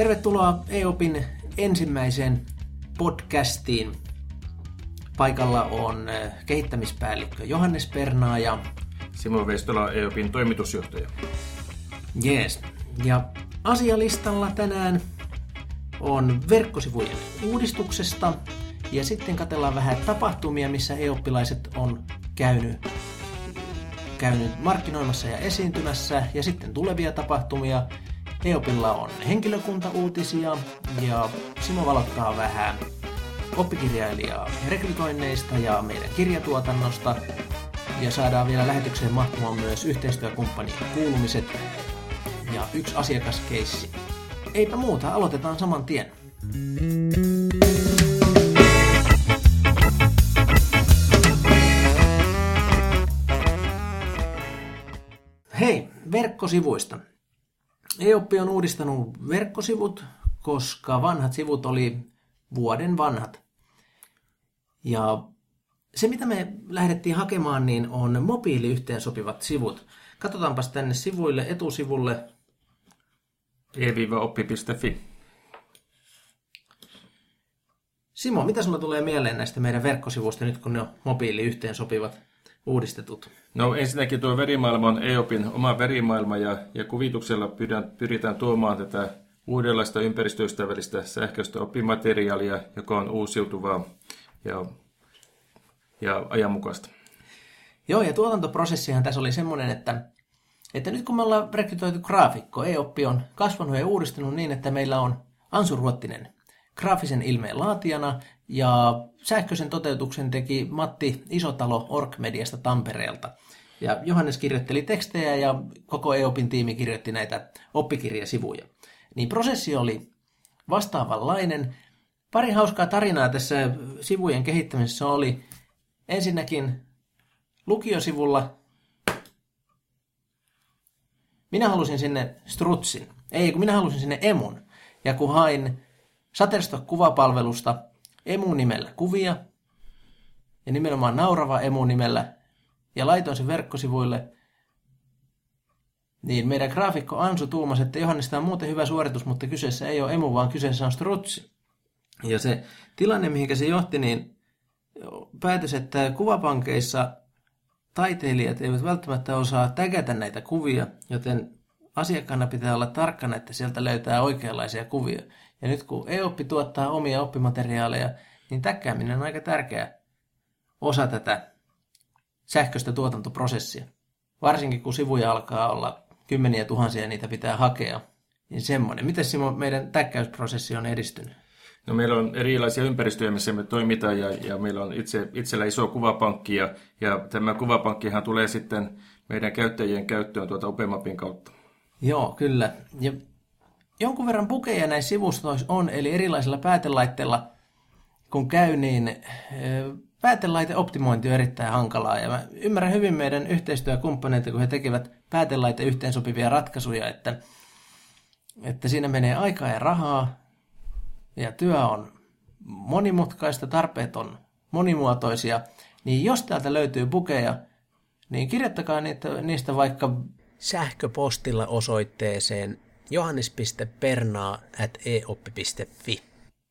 Tervetuloa EOPin ensimmäiseen podcastiin. Paikalla on eh, kehittämispäällikkö Johannes Pernaa ja Simo Veistola, EOPin toimitusjohtaja. Jees. Ja asialistalla tänään on verkkosivujen uudistuksesta ja sitten katellaan vähän tapahtumia, missä EOPilaiset on käynyt, käynyt markkinoimassa ja esiintymässä ja sitten tulevia tapahtumia. EOPilla on henkilökuntauutisia ja Simo valottaa vähän oppikirjailijaa rekrytoinneista ja meidän kirjatuotannosta. Ja saadaan vielä lähetykseen mahtumaan myös yhteistyökumppanien kuulumiset ja yksi asiakaskeissi. Eipä muuta, aloitetaan saman tien. Hei, verkkosivuista. EOP on uudistanut verkkosivut, koska vanhat sivut oli vuoden vanhat. Ja se, mitä me lähdettiin hakemaan, niin on mobiiliyhteensopivat sivut. Katsotaanpas tänne sivuille, etusivulle. e-oppi.fi. Simo, mitä sulla tulee mieleen näistä meidän verkkosivuista nyt, kun ne on mobiiliyhteensopivat uudistetut? No ensinnäkin tuo verimaailma on EOPin oma verimaailma ja, ja kuvituksella pyritään, pyritään tuomaan tätä uudenlaista ympäristöystävällistä sähköistä oppimateriaalia, joka on uusiutuvaa ja, ja ajanmukaista. Joo, ja tuotantoprosessihan tässä oli semmoinen, että, että nyt kun me ollaan rekrytoitu graafikko, e-oppi on kasvanut ja uudistunut niin, että meillä on Ansu Ruottinen graafisen ilmeen laatijana ja sähköisen toteutuksen teki Matti Isotalo Org-mediasta Tampereelta. Ja Johannes kirjoitteli tekstejä ja koko EOPin tiimi kirjoitti näitä oppikirjasivuja. Niin prosessi oli vastaavanlainen. Pari hauskaa tarinaa tässä sivujen kehittämisessä oli ensinnäkin lukiosivulla minä halusin sinne strutsin. Ei, kun minä halusin sinne emun. Ja kun hain Shutterstock-kuvapalvelusta emu-nimellä kuvia, ja nimenomaan naurava emu-nimellä, ja laitoin sen verkkosivuille, niin meidän graafikko Ansu tuumasi, että Johannes, tämä on muuten hyvä suoritus, mutta kyseessä ei ole emu, vaan kyseessä on strutsi. Ja se tilanne, mihinkä se johti, niin päätös, että kuvapankeissa taiteilijat eivät välttämättä osaa tägätä näitä kuvia, joten asiakkaana pitää olla tarkkana, että sieltä löytää oikeanlaisia kuvia. Ja nyt kun e-oppi tuottaa omia oppimateriaaleja, niin täkkääminen on aika tärkeä osa tätä sähköistä tuotantoprosessia. Varsinkin kun sivuja alkaa olla kymmeniä tuhansia ja niitä pitää hakea, niin semmoinen. Miten Simo meidän täkkäysprosessi on edistynyt? No meillä on erilaisia ympäristöjä, missä me toimitaan ja, ja meillä on itse, itsellä iso kuvapankki ja, ja tämä kuvapankkihan tulee sitten meidän käyttäjien käyttöön tuota Opemapin kautta. Joo, kyllä. Ja jonkun verran pukeja näissä sivustoissa on, eli erilaisilla päätelaitteilla kun käy, niin päätelaiteoptimointi on erittäin hankalaa. Ja mä ymmärrän hyvin meidän yhteistyökumppaneita, kun he tekevät päätelaite yhteensopivia ratkaisuja, että, että siinä menee aikaa ja rahaa, ja työ on monimutkaista, tarpeet on monimuotoisia, niin jos täältä löytyy bukeja, niin kirjoittakaa niitä, niistä vaikka sähköpostilla osoitteeseen johannes.pernaa.eoppi.fi.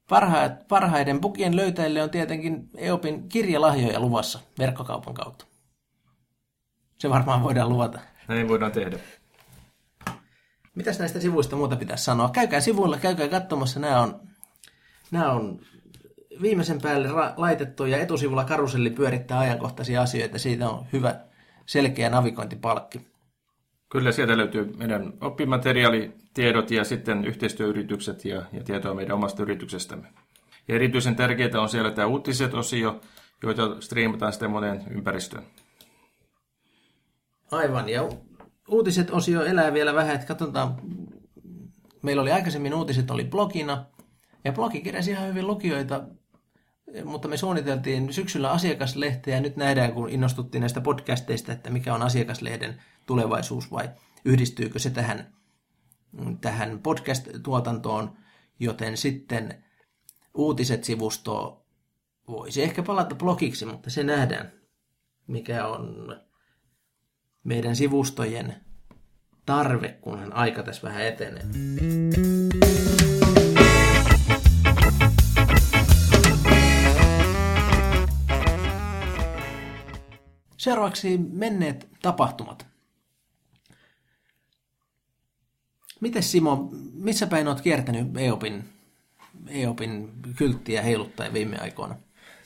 Parhaat, parhaiden bukien löytäjille on tietenkin EOPin kirjalahjoja luvassa verkkokaupan kautta. Se varmaan voidaan luvata. Näin voidaan tehdä. Mitäs näistä sivuista muuta pitäisi sanoa? Käykää sivuilla, käykää katsomassa. Nämä on, nämä on viimeisen päälle ra- laitettu ja etusivulla karuselli pyörittää ajankohtaisia asioita. Siitä on hyvä selkeä navigointipalkki. Kyllä sieltä löytyy meidän oppimateriaalitiedot ja sitten yhteistyöyritykset ja, ja tietoa meidän omasta yrityksestämme. Ja erityisen tärkeää on siellä tämä uutiset-osio, joita striimataan sitten moneen ympäristöön. Aivan, ja uutiset-osio elää vielä vähän, että katsotaan, meillä oli aikaisemmin uutiset oli blogina, ja blogi keräsi ihan hyvin lukijoita, mutta me suunniteltiin syksyllä asiakaslehteä, ja nyt nähdään, kun innostuttiin näistä podcasteista, että mikä on asiakaslehden tulevaisuus vai yhdistyykö se tähän, tähän podcast-tuotantoon, joten sitten uutiset-sivusto voisi ehkä palata blogiksi, mutta se nähdään, mikä on meidän sivustojen tarve, kunhan aika tässä vähän etenee. Seuraavaksi menneet tapahtumat. Miten Simo, missä päin olet kiertänyt EOPin, EOPin kylttiä heiluttaen viime aikoina?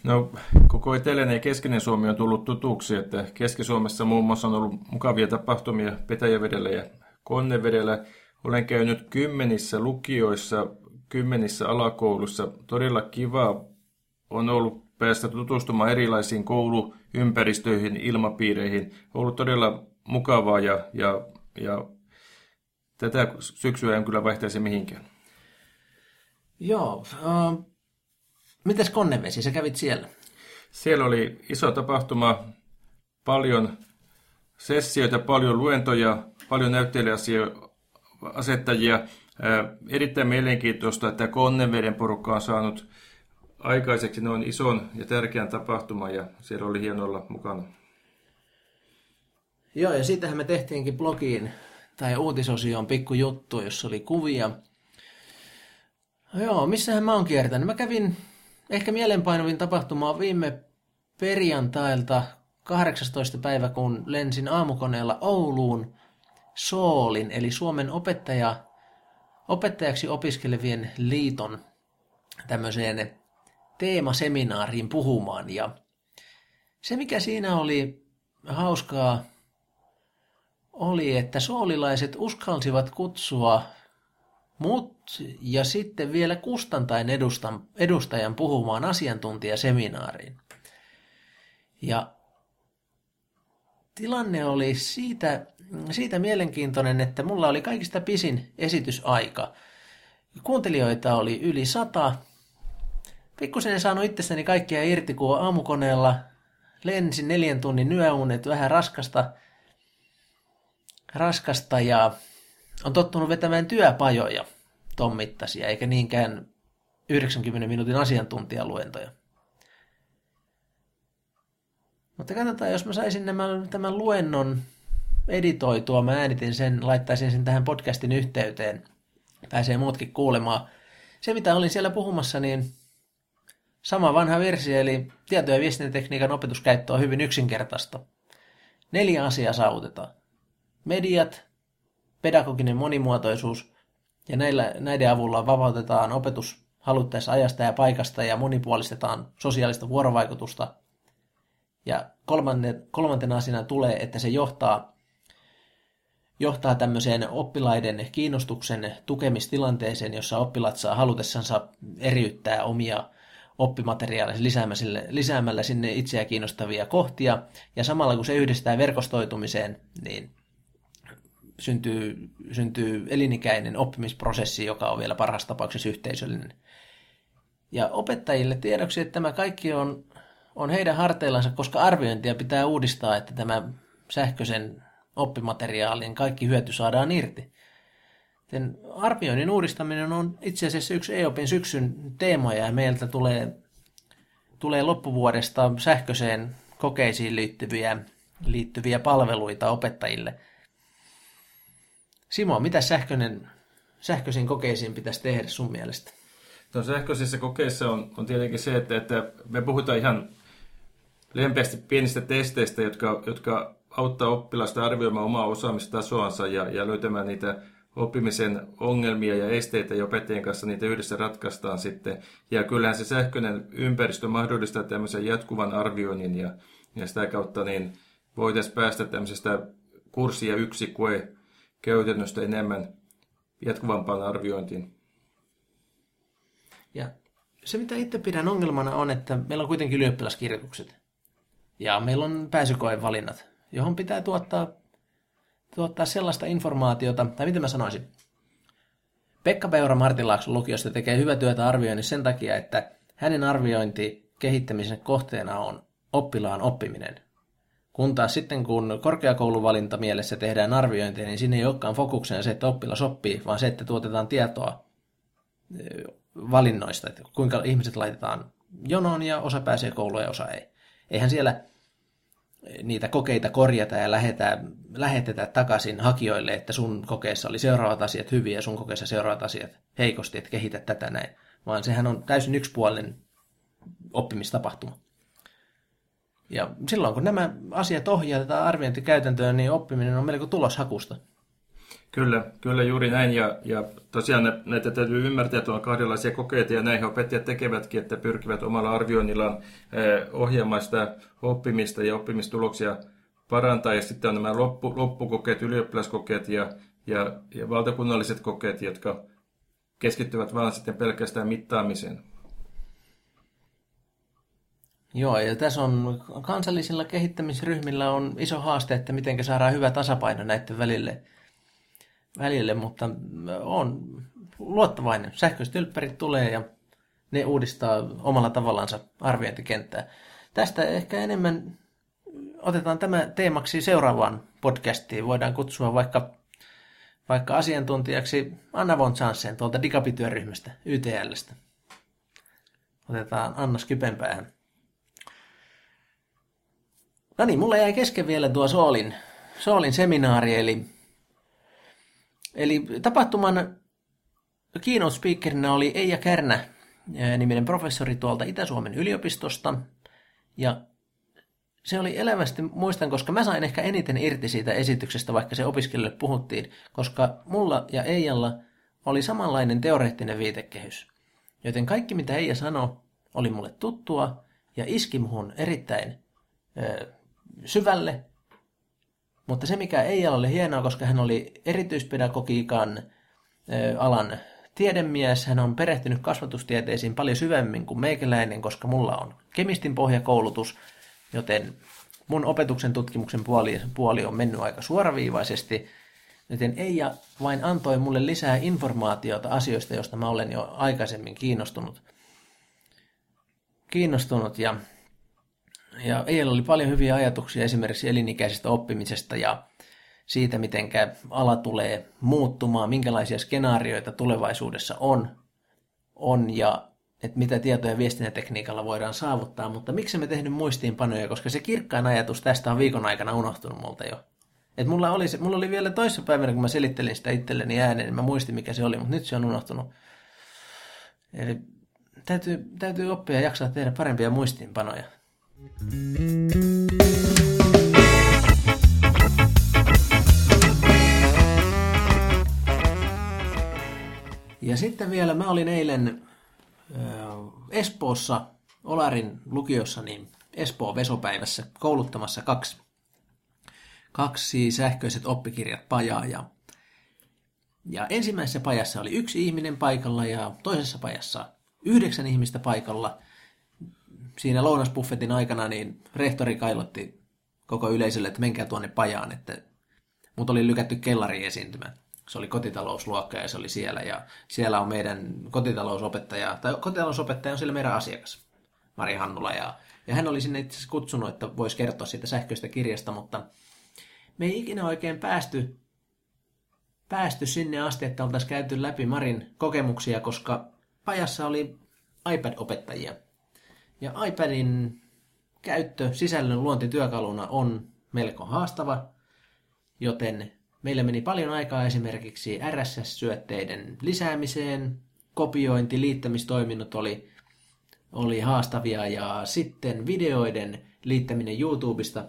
No, koko eteläinen ja keskinen Suomi on tullut tutuksi, että Keski-Suomessa muun muassa on ollut mukavia tapahtumia Petäjävedellä ja Konnevedellä. Olen käynyt kymmenissä lukioissa, kymmenissä alakoulussa. Todella kiva on ollut päästä tutustumaan erilaisiin kouluympäristöihin, ilmapiireihin. On ollut todella mukavaa ja, ja, ja tätä syksyä en kyllä vaihtaisi mihinkään. Joo. Uh, mites Konnevesi, sä kävit siellä? Siellä oli iso tapahtuma, paljon sessioita, paljon luentoja, paljon näyttelijäasettajia. Erittäin mielenkiintoista, että Konneveden porukka on saanut aikaiseksi noin ison ja tärkeän tapahtuman ja siellä oli hieno olla mukana. Joo, ja siitähän me tehtiinkin blogiin tai uutisosioon pikku juttu, jossa oli kuvia. Joo, missähän mä oon kiertänyt? Mä kävin ehkä mielenpainuvin tapahtumaa viime perjantailta 18. päivä, kun lensin aamukoneella Ouluun Soolin, eli Suomen opettaja, opettajaksi opiskelevien liiton tämmöiseen teemaseminaariin puhumaan. Ja se, mikä siinä oli hauskaa, oli, että soolilaiset uskalsivat kutsua mut ja sitten vielä kustantain edustan, edustajan puhumaan asiantuntijaseminaariin. Ja tilanne oli siitä, siitä mielenkiintoinen, että mulla oli kaikista pisin esitysaika. Kuuntelijoita oli yli sata. Pikkusen en saanut itsestäni kaikkia irti, kun aamukoneella lensin neljän tunnin yöunet, vähän raskasta, raskasta ja on tottunut vetämään työpajoja ton mittaisia, eikä niinkään 90 minuutin asiantuntijaluentoja. Mutta katsotaan, jos mä saisin nämä, tämän luennon editoitua, mä äänitin sen, laittaisin sen tähän podcastin yhteyteen. Pääsee muutkin kuulemaan. Se, mitä olin siellä puhumassa, niin sama vanha virsi, eli tieto- ja viestintätekniikan opetuskäyttö on hyvin yksinkertaista. Neljä asiaa saavutetaan. Mediat, pedagoginen monimuotoisuus, ja näillä, näiden avulla vapautetaan opetus haluttaessa ajasta ja paikasta ja monipuolistetaan sosiaalista vuorovaikutusta. Ja kolmanne, kolmantena asiana tulee, että se johtaa, johtaa tämmöiseen oppilaiden kiinnostuksen tukemistilanteeseen, jossa oppilaat saa halutessansa eriyttää omia oppimateriaaleja lisäämällä, lisäämällä sinne itseä kiinnostavia kohtia. Ja samalla kun se yhdistää verkostoitumiseen, niin syntyy, syntyy elinikäinen oppimisprosessi, joka on vielä parhaassa tapauksessa yhteisöllinen. Ja opettajille tiedoksi, että tämä kaikki on, on heidän harteillansa, koska arviointia pitää uudistaa, että tämä sähköisen oppimateriaalin kaikki hyöty saadaan irti. Sen arvioinnin uudistaminen on itse asiassa yksi EOPin syksyn teemoja ja meiltä tulee, tulee loppuvuodesta sähköiseen kokeisiin liittyviä, liittyviä palveluita opettajille – Simo, mitä sähköinen, sähköisiin kokeisiin pitäisi tehdä sun mielestä? No sähköisissä kokeissa on, on tietenkin se, että, että me puhutaan ihan lempeästi pienistä testeistä, jotka, jotka auttaa oppilasta arvioimaan omaa osaamistasoansa ja, ja löytämään niitä oppimisen ongelmia ja esteitä ja opettajien kanssa niitä yhdessä ratkaistaan sitten. Ja kyllähän se sähköinen ympäristö mahdollistaa tämmöisen jatkuvan arvioinnin ja, ja sitä kautta niin voitaisiin päästä tämmöisestä kurssia yksi koe käytännöstä enemmän jatkuvampaan arviointiin. Ja se, mitä itse pidän ongelmana on, että meillä on kuitenkin ylioppilaskirjoitukset. Ja meillä on pääsykoevalinnat, johon pitää tuottaa, tuottaa sellaista informaatiota, tai miten mä sanoisin, Pekka Peura Martinlaakson lukiosta tekee hyvää työtä arvioinnissa sen takia, että hänen arviointi kehittämisen kohteena on oppilaan oppiminen. Kun taas sitten kun korkeakouluvalinta mielessä tehdään arviointia, niin siinä ei olekaan fokuksena se, että oppilas oppii, vaan se, että tuotetaan tietoa valinnoista, että kuinka ihmiset laitetaan jonoon ja osa pääsee kouluun ja osa ei. Eihän siellä niitä kokeita korjata ja lähetä, lähetetä takaisin hakijoille, että sun kokeessa oli seuraavat asiat hyviä ja sun kokeessa seuraavat asiat heikosti, että kehitä tätä näin. Vaan sehän on täysin yksipuolinen oppimistapahtuma. Ja silloin kun nämä asiat ohjaavat arviointikäytäntöön, niin oppiminen on melko tuloshakusta. Kyllä, kyllä juuri näin. Ja, ja tosiaan näitä täytyy ymmärtää, että on kahdenlaisia kokeita, ja näihin opettajat tekevätkin, että pyrkivät omalla arvioinnillaan eh, ohjaamaan sitä oppimista ja oppimistuloksia parantaa. Ja sitten on nämä loppu, loppukokeet, ylioppilaskokeet ja, ja, ja valtakunnalliset kokeet, jotka keskittyvät vain sitten pelkästään mittaamiseen. Joo, ja tässä on kansallisilla kehittämisryhmillä on iso haaste, että miten saadaan hyvä tasapaino näiden välille, välille mutta on luottavainen. Sähköiset ylppärit tulee ja ne uudistaa omalla tavallaansa arviointikenttää. Tästä ehkä enemmän otetaan tämä teemaksi seuraavaan podcastiin. Voidaan kutsua vaikka, vaikka asiantuntijaksi Anna von Chansen tuolta Digapityöryhmästä, YTLstä. Otetaan Anna Skypenpäähän. No niin, mulla jäi kesken vielä tuo Soolin, Soolin seminaari, eli, eli tapahtuman keynote speakerina oli Eija Kärnä, niminen professori tuolta Itä-Suomen yliopistosta, ja se oli elävästi, muistan, koska mä sain ehkä eniten irti siitä esityksestä, vaikka se opiskelijoille puhuttiin, koska mulla ja Eijalla oli samanlainen teoreettinen viitekehys. Joten kaikki, mitä Eija sanoi, oli mulle tuttua ja iski muhun erittäin syvälle. Mutta se, mikä ei ole hienoa, koska hän oli erityispedagogiikan alan tiedemies, hän on perehtynyt kasvatustieteisiin paljon syvemmin kuin meikäläinen, koska mulla on kemistin pohjakoulutus, joten mun opetuksen tutkimuksen puoli, puoli on mennyt aika suoraviivaisesti, joten Eija vain antoi mulle lisää informaatiota asioista, joista mä olen jo aikaisemmin kiinnostunut. Kiinnostunut ja ja Eila oli paljon hyviä ajatuksia esimerkiksi elinikäisestä oppimisesta ja siitä, miten ala tulee muuttumaan, minkälaisia skenaarioita tulevaisuudessa on, on ja että mitä tieto- ja viestintätekniikalla voidaan saavuttaa, mutta miksi me tehnyt muistiinpanoja, koska se kirkkain ajatus tästä on viikon aikana unohtunut multa jo. Et mulla, oli se, mulla oli vielä toissapäivänä, kun mä selittelin sitä itselleni ääneen, niin mä muistin, mikä se oli, mutta nyt se on unohtunut. Eli täytyy, täytyy oppia ja jaksaa tehdä parempia muistiinpanoja. Ja sitten vielä mä olin eilen Espoossa Olarin lukiossa niin Espoon vesopäivässä kouluttamassa kaksi, kaksi sähköiset oppikirjat pajaa. Ja, ja ensimmäisessä pajassa oli yksi ihminen paikalla ja toisessa pajassa yhdeksän ihmistä paikalla – siinä lounasbuffetin aikana niin rehtori kailotti koko yleisölle, että menkää tuonne pajaan, että mut oli lykätty kellari esiintymään. Se oli kotitalousluokka ja se oli siellä ja siellä on meidän kotitalousopettaja, tai kotitalousopettaja on siellä meidän asiakas, Mari Hannula ja, ja hän oli sinne itse kutsunut, että voisi kertoa siitä sähköistä kirjasta, mutta me ei ikinä oikein päästy, päästy sinne asti, että oltaisiin käyty läpi Marin kokemuksia, koska pajassa oli iPad-opettajia. Ja iPadin käyttö sisällön luontityökaluna on melko haastava, joten meillä meni paljon aikaa esimerkiksi RSS-syötteiden lisäämiseen, kopiointi, liittämistoiminnot oli, oli haastavia ja sitten videoiden liittäminen YouTubesta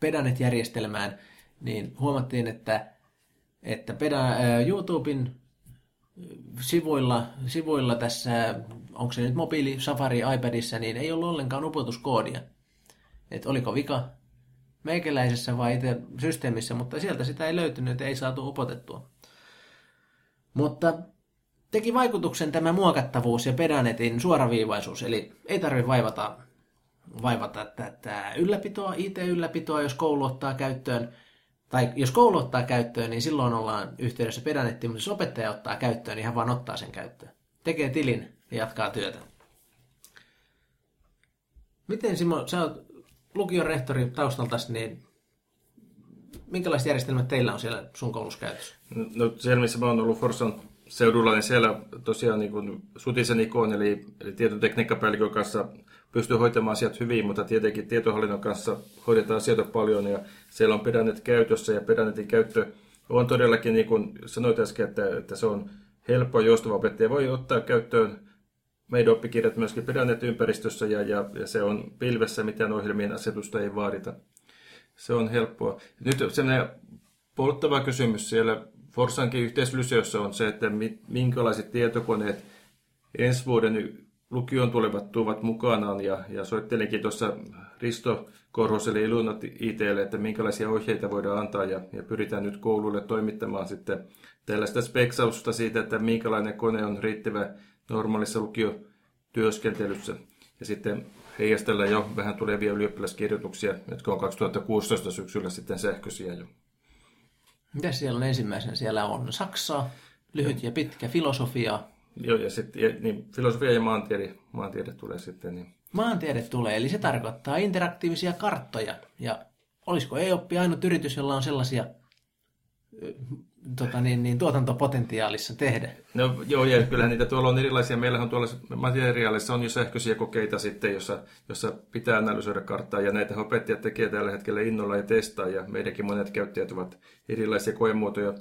Pedanet-järjestelmään, niin huomattiin, että, että peda, YouTuben sivuilla, sivuilla tässä, onko se nyt mobiili Safari iPadissa, niin ei ollut ollenkaan upotuskoodia. Että oliko vika meikäläisessä vai itse systeemissä, mutta sieltä sitä ei löytynyt, ei saatu upotettua. Mutta teki vaikutuksen tämä muokattavuus ja pedanetin suoraviivaisuus, eli ei tarvitse vaivata, vaivata tätä ylläpitoa, IT-ylläpitoa, jos koulu ottaa käyttöön tai jos koulu ottaa käyttöön, niin silloin ollaan yhteydessä pedannettiin, mutta jos opettaja ottaa käyttöön, niin hän vaan ottaa sen käyttöön. Tekee tilin ja jatkaa työtä. Miten Simo, sä oot lukion rehtori taustaltasi, niin minkälaiset järjestelmät teillä on siellä sun koulussa käytössä? No siellä, missä mä oon ollut Forsan seudulla, niin siellä tosiaan niin kuin Sutisen ikon, eli, eli tietotekniikkapäällikön kanssa pystyy hoitamaan asiat hyvin, mutta tietenkin tietohallinnon kanssa hoidetaan asioita paljon ja siellä on pedannet käytössä ja pedannetin käyttö on todellakin, niin kuin sanoit äsken, että, että se on helppo joustava opettaja voi ottaa käyttöön meidän oppikirjat myöskin ympäristössä ja, ja, ja se on pilvessä, mitään ohjelmien asetusta ei vaadita. Se on helppoa. Nyt sellainen polttava kysymys siellä Forsankin yhteislyseossa on se, että minkälaiset tietokoneet ensi vuoden lukioon tulevat tuovat mukanaan. Ja, ja soittelinkin tuossa Risto Korhoselle Ilunat ITlle, että minkälaisia ohjeita voidaan antaa ja, ja pyritään nyt koululle toimittamaan sitten tällaista speksausta siitä, että minkälainen kone on riittävä normaalissa lukiotyöskentelyssä. Ja sitten heijastella jo vähän tulevia ylioppilaskirjoituksia, jotka on 2016 syksyllä sitten sähköisiä jo. Mitä siellä on ensimmäisenä? Siellä on Saksaa, lyhyt ja pitkä filosofia. Joo, ja sitten niin, filosofia ja maantiede, maantiede tulee sitten. Niin. Maantiede tulee, eli se tarkoittaa interaktiivisia karttoja. Ja olisiko e-oppi ainut yritys, jolla on sellaisia tota niin, niin, tuotantopotentiaalissa tehdä? No joo, ja kyllähän niitä tuolla on erilaisia. Meillähän tuolla materiaalissa on jo sähköisiä kokeita sitten, jossa, jossa pitää analysoida karttaa, ja näitä opettajat tekee tällä hetkellä innolla ja testaa, ja meidänkin monet käyttäjät ovat erilaisia koemuotoja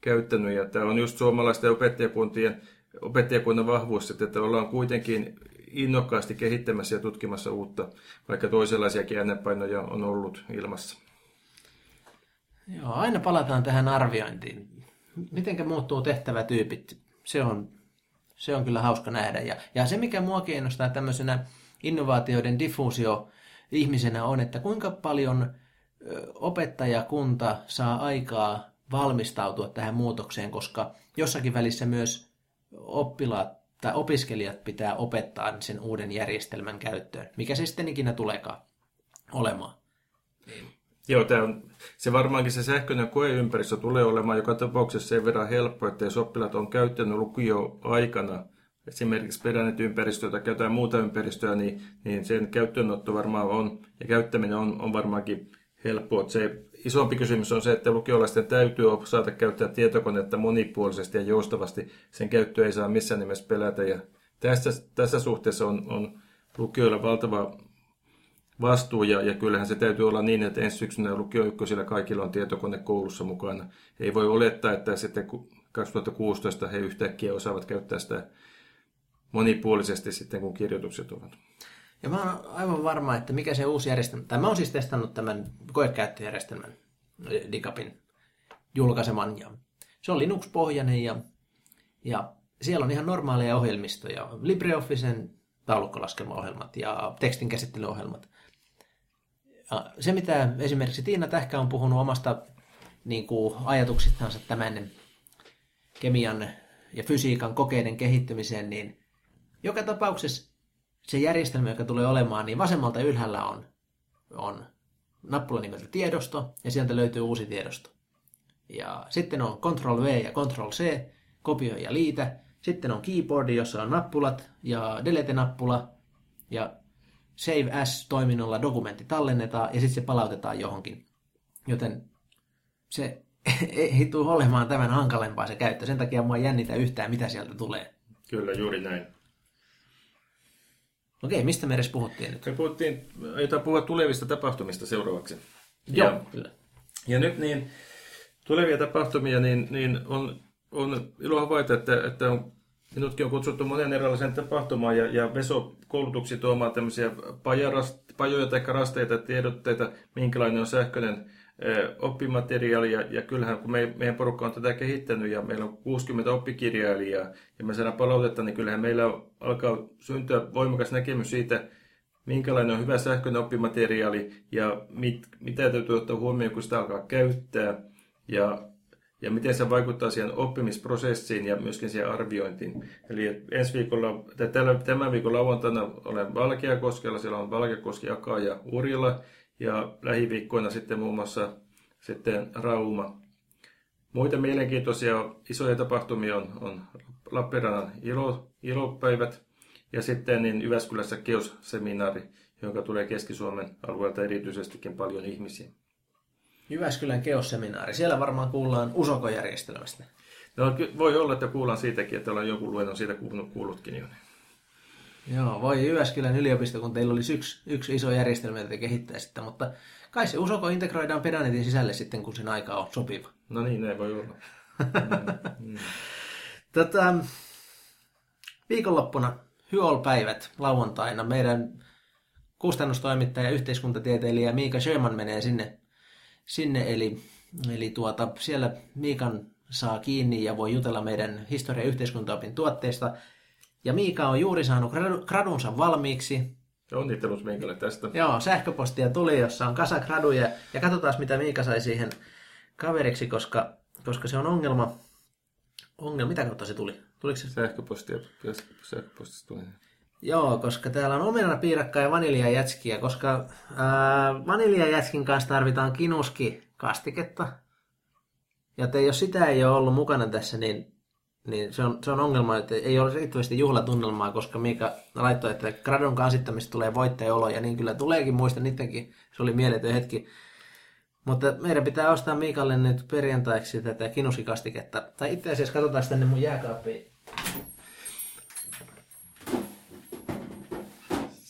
käyttänyt, ja tämä on just suomalaisten opettajakuntien, opettajakunnan vahvuus, että ollaan kuitenkin innokkaasti kehittämässä ja tutkimassa uutta, vaikka toisenlaisiakin äänenpainoja on ollut ilmassa. Joo, aina palataan tähän arviointiin. Mitenkä muuttuu tehtävätyypit? Se on, se on kyllä hauska nähdä. Ja, ja se, mikä mua kiinnostaa tämmöisenä innovaatioiden diffuusio ihmisenä on, että kuinka paljon opettajakunta saa aikaa valmistautua tähän muutokseen, koska jossakin välissä myös oppilaat tai opiskelijat pitää opettaa sen uuden järjestelmän käyttöön, mikä se sitten ikinä tuleekaan olemaan. Niin. Joo, tämä on, se varmaankin se sähköinen koeympäristö tulee olemaan joka tapauksessa sen verran helppo, että jos oppilaat on käyttänyt lukio-aikana esimerkiksi ympäristöä tai jotain muuta ympäristöä, niin, niin sen käyttöönotto varmaan on ja käyttäminen on, on varmaankin helppoa. Se isompi kysymys on se, että lukiolaisten täytyy saada käyttää tietokonetta monipuolisesti ja joustavasti. Sen käyttö ei saa missään nimessä pelätä. Ja tässä, tässä suhteessa on, on lukioilla valtava vastuu, ja, ja kyllähän se täytyy olla niin, että ensi syksynä lukio kaikilla on tietokone koulussa mukana. Ei voi olettaa, että sitten 2016 he yhtäkkiä osaavat käyttää sitä monipuolisesti sitten, kun kirjoitukset ovat. Ja mä oon aivan varma, että mikä se uusi järjestelmä, tai mä oon siis testannut tämän koekäyttöjärjestelmän, Digapin julkaiseman, ja se on Linux-pohjainen, ja, ja siellä on ihan normaaleja ohjelmistoja, LibreOfficen taulukkolaskelmaohjelmat ja tekstinkäsittelyohjelmat. Ja se, mitä esimerkiksi Tiina Tähkä on puhunut omasta niin kuin, ajatuksistansa tämän kemian ja fysiikan kokeiden kehittymiseen, niin joka tapauksessa se järjestelmä, joka tulee olemaan, niin vasemmalta ylhäällä on, on nappula nimeltä tiedosto, ja sieltä löytyy uusi tiedosto. Ja sitten on Ctrl V ja Ctrl C, kopioi ja liitä. Sitten on keyboardi, jossa on nappulat ja delete-nappula, ja Save As-toiminnolla dokumentti tallennetaan, ja sitten se palautetaan johonkin. Joten se ei tule olemaan tämän hankalempaa se käyttö. Sen takia mua jännitä yhtään, mitä sieltä tulee. Kyllä, juuri näin. Okei, mistä me edes puhuttiin nyt? Me puhuttiin, jotain puhua tulevista tapahtumista seuraavaksi. Joo, ja, kyllä. Ja nyt niin, tulevia tapahtumia, niin, niin on, on ilo havaita, että, että on, minutkin on kutsuttu monen erilaisen tapahtumaan ja, ja Veso-koulutuksi tuomaan tämmöisiä pajarast, pajoja tai rasteita, tiedotteita, minkälainen on sähköinen oppimateriaalia, ja, kyllähän kun me, meidän porukka on tätä kehittänyt ja meillä on 60 oppikirjailijaa ja me saadaan palautetta, niin kyllähän meillä alkaa syntyä voimakas näkemys siitä, minkälainen on hyvä sähköinen oppimateriaali ja mit, mitä täytyy ottaa huomioon, kun sitä alkaa käyttää. Ja, ja miten se vaikuttaa siihen oppimisprosessiin ja myöskin siihen arviointiin. Eli ensi viikolla, tai tämän viikon lauantaina olen Valkeakoskella, siellä on Valkeakoski, Aka ja Urjala, ja lähiviikkoina sitten muun muassa sitten Rauma. Muita mielenkiintoisia isoja tapahtumia on, on Lappeenrannan ilo, ilopäivät ja sitten niin Jyväskylässä Keos-seminaari, joka tulee Keski-Suomen alueelta erityisestikin paljon ihmisiä. Jyväskylän Keos-seminaari. Siellä varmaan kuullaan usokojärjestelmästä. No, voi olla, että kuullaan siitäkin, että ollaan joku luennon siitä kuullut, kuullutkin jo. Joo, voi Jyväskylän yliopisto, kun teillä olisi yksi, yksi iso järjestelmä, jota kehittää sitten, mutta kai se Usoko integroidaan Pedanetin sisälle sitten, kun sen aika on sopiva. No niin, näin voi olla. mm. Tätä, viikonloppuna Hyol-päivät lauantaina. Meidän kustannustoimittaja ja yhteiskuntatieteilijä Miika Sjöman menee sinne, sinne eli, eli tuota, siellä Miikan saa kiinni ja voi jutella meidän historia- ja yhteiskuntaopin tuotteista. Ja Miika on juuri saanut gradunsa valmiiksi. Onnittelut Miikalle tästä. Joo, sähköpostia tuli, jossa on kasa graduja. Ja katsotaan, mitä Miika sai siihen kaveriksi, koska, koska se on ongelma. Ongelma, mitä kautta se tuli? Tuliko se? Sähköpostia, sähköpostista tuli. Joo, koska täällä on omena piirakka ja vaniljajätskiä, koska ää, vaniljajätskin kanssa tarvitaan kinuski-kastiketta. Ja te, jos sitä ei ole ollut mukana tässä, niin, niin se, on, se on ongelma, että ei ole riittävästi juhlatunnelmaa, koska Miika laittoi, että gradun kansittamista tulee voittajaolo, ja niin kyllä tuleekin, muista niidenkin, se oli mieletön hetki. Mutta meidän pitää ostaa Miikalle nyt perjantaiksi tätä kinuskikastiketta. Tai itse asiassa katsotaan tänne mun jääkaappiin.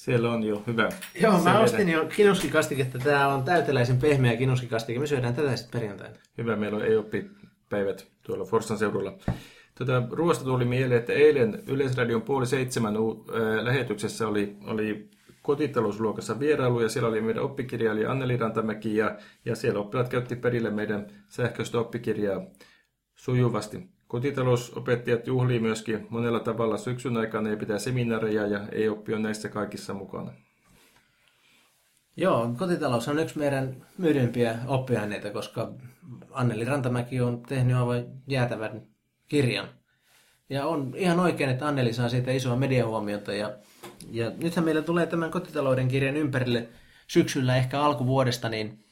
Siellä on jo hyvä. Joo, mä ostin jo kinuskikastiketta. Tämä on täyteläisen pehmeä kinuskikastike. Me syödään tätä sitten perjantaina. Hyvä, meillä on EOP-päivät tuolla Forssan seudulla. Tuota, ruoasta tuli mieleen, että eilen Yleisradion puoli seitsemän ää, lähetyksessä oli, oli kotitalousluokassa vierailu ja siellä oli meidän oppikirjailija Anneli Rantamäki ja, ja siellä oppilaat käytti perille meidän sähköistä oppikirjaa sujuvasti. Kotitalousopettajat juhlii myöskin monella tavalla syksyn aikana ja pitää seminaareja ja ei oppi on näissä kaikissa mukana. Joo, kotitalous on yksi meidän myydympiä oppiaineita, koska Anneli Rantamäki on tehnyt aivan jäätävän kirjan. Ja on ihan oikein, että Anneli saa siitä isoa mediahuomiota. Ja, ja nythän meillä tulee tämän kotitalouden kirjan ympärille syksyllä, ehkä alkuvuodesta, niin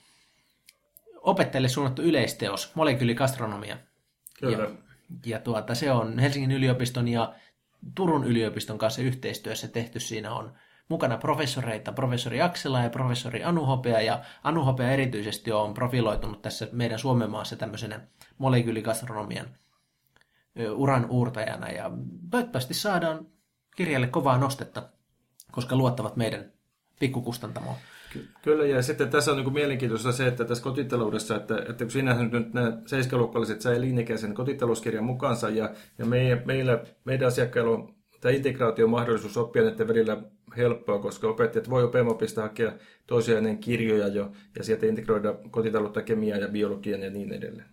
opettajille suunnattu yleisteos, molekyylikastronomia. Kyllä. Ja ja tuota, se on Helsingin yliopiston ja Turun yliopiston kanssa yhteistyössä tehty. Siinä on mukana professoreita, professori Aksela ja professori Anu Hopea, ja Anu Hopea erityisesti on profiloitunut tässä meidän Suomen maassa tämmöisenä molekyylikastronomian uran uurtajana, ja toivottavasti saadaan kirjalle kovaa nostetta, koska luottavat meidän pikkukustantamoon. Kyllä, ja sitten tässä on niin mielenkiintoista se, että tässä kotitaloudessa, että, että kun sinähän nyt nämä seiskaluokkalaiset sai linjakäisen kotitalouskirjan mukaansa, ja, ja meidän, meillä, meidän asiakkailla on tämä integraatiomahdollisuus oppia näiden välillä helppoa, koska opettajat voi opemopista hakea toisiaan kirjoja jo, ja sieltä integroida kotitaloutta, kemiaa ja biologian ja niin edelleen.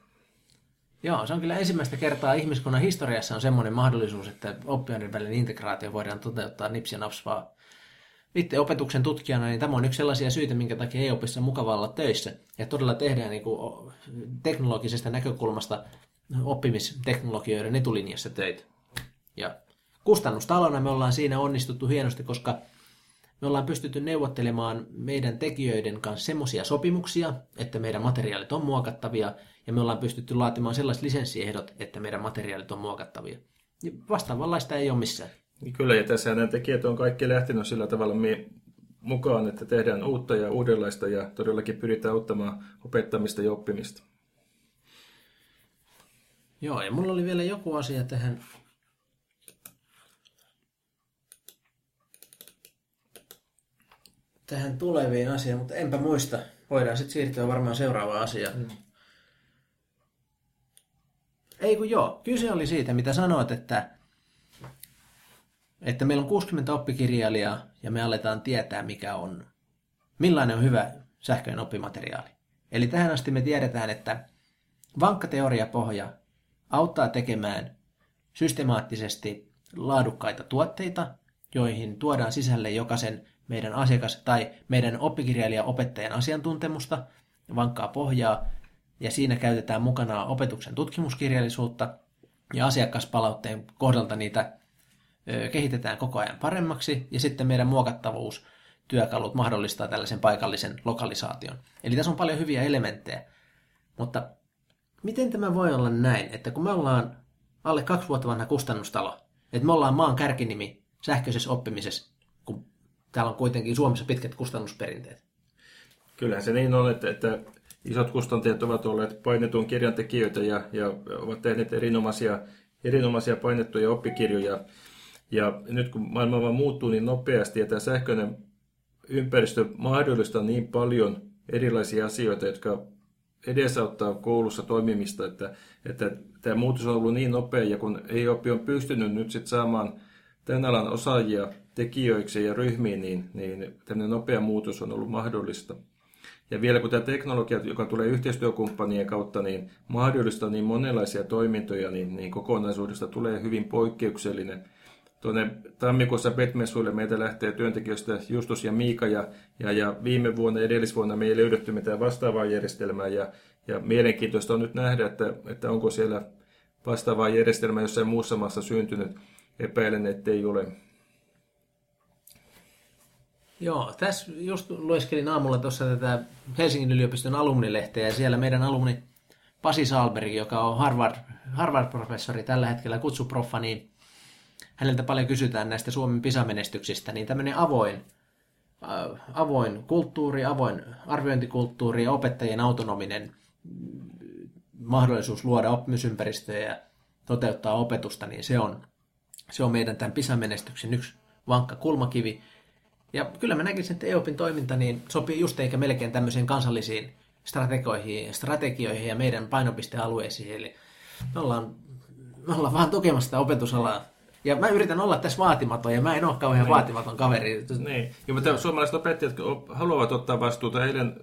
Joo, se on kyllä ensimmäistä kertaa ihmiskunnan historiassa on semmoinen mahdollisuus, että oppiaineen välinen integraatio voidaan toteuttaa nips ja naps vaan itse opetuksen tutkijana, niin tämä on yksi sellaisia syitä, minkä takia EOPissa on mukava olla töissä. Ja todella tehdään niin kuin teknologisesta näkökulmasta oppimisteknologioiden etulinjassa töitä. Ja kustannustalona me ollaan siinä onnistuttu hienosti, koska me ollaan pystytty neuvottelemaan meidän tekijöiden kanssa semmoisia sopimuksia, että meidän materiaalit on muokattavia, ja me ollaan pystytty laatimaan sellaiset lisenssiehdot, että meidän materiaalit on muokattavia. Vastaavanlaista ei ole missään. Niin kyllä, ja tässä nämä tekijät on kaikki lähtenyt sillä tavalla mukaan, että tehdään uutta ja uudenlaista ja todellakin pyritään auttamaan opettamista ja oppimista. Joo, ja mulla oli vielä joku asia tähän tähän tuleviin asiaan, mutta enpä muista. Voidaan sitten siirtyä varmaan seuraavaan asiaan. Mm. Ei kun joo, kyse oli siitä, mitä sanoit, että että meillä on 60 oppikirjailijaa ja me aletaan tietää, mikä on, millainen on hyvä sähköinen oppimateriaali. Eli tähän asti me tiedetään, että vankka teoriapohja auttaa tekemään systemaattisesti laadukkaita tuotteita, joihin tuodaan sisälle jokaisen meidän asiakas- tai meidän oppikirjailija-opettajan asiantuntemusta, vankkaa pohjaa, ja siinä käytetään mukana opetuksen tutkimuskirjallisuutta ja asiakaspalautteen kohdalta niitä kehitetään koko ajan paremmaksi ja sitten meidän muokattavuus työkalut mahdollistaa tällaisen paikallisen lokalisaation. Eli tässä on paljon hyviä elementtejä. Mutta miten tämä voi olla näin, että kun me ollaan alle kaksi vuotta vanha kustannustalo, että me ollaan maan kärkinimi sähköisessä oppimisessa, kun täällä on kuitenkin Suomessa pitkät kustannusperinteet? Kyllähän se niin on, että, että isot kustantajat ovat olleet painetun kirjan tekijöitä ja, ja ovat tehneet erinomaisia, erinomaisia painettuja oppikirjoja. Ja nyt kun maailma muuttuu niin nopeasti ja tämä sähköinen ympäristö mahdollistaa niin paljon erilaisia asioita, jotka edesauttaa koulussa toimimista, että, että tämä muutos on ollut niin nopea ja kun EOP on pystynyt nyt sitten saamaan tämän alan osaajia tekijöiksi ja ryhmiin, niin, niin tämmöinen nopea muutos on ollut mahdollista. Ja vielä kun tämä teknologia, joka tulee yhteistyökumppanien kautta, niin mahdollistaa niin monenlaisia toimintoja, niin, niin kokonaisuudesta tulee hyvin poikkeuksellinen. Tuonne tammikuussa Betmessuille meitä lähtee työntekijöistä Justus ja Miika, ja, ja, ja viime vuonna ja edellisvuonna me ei löydetty mitään vastaavaa järjestelmää, ja, ja mielenkiintoista on nyt nähdä, että, että onko siellä vastaavaa järjestelmää jossain muussa maassa syntynyt. Epäilen, ettei ole. Joo, tässä just lueskelin aamulla tuossa tätä Helsingin yliopiston alumnilehteä ja siellä meidän alumni Pasi Salberg, joka on Harvard, Harvard-professori tällä hetkellä kutsuproffa, niin häneltä paljon kysytään näistä Suomen pisamenestyksistä, niin tämmöinen avoin, äh, avoin kulttuuri, avoin arviointikulttuuri ja opettajien autonominen mahdollisuus luoda oppimisympäristöjä ja toteuttaa opetusta, niin se on, se on meidän tämän pisamenestyksen yksi vankka kulmakivi. Ja kyllä mä näkisin, että EOPin toiminta niin sopii just eikä melkein tämmöisiin kansallisiin strategioihin, strategioihin ja meidän painopistealueisiin. Eli me ollaan, me ollaan vaan tukemassa sitä opetusalaa. Ja mä yritän olla tässä vaatimaton, ja mä en ole kauhean niin. vaatimaton kaveri. Niin. Ja mutta suomalaiset opettajat haluavat ottaa vastuuta. Eilen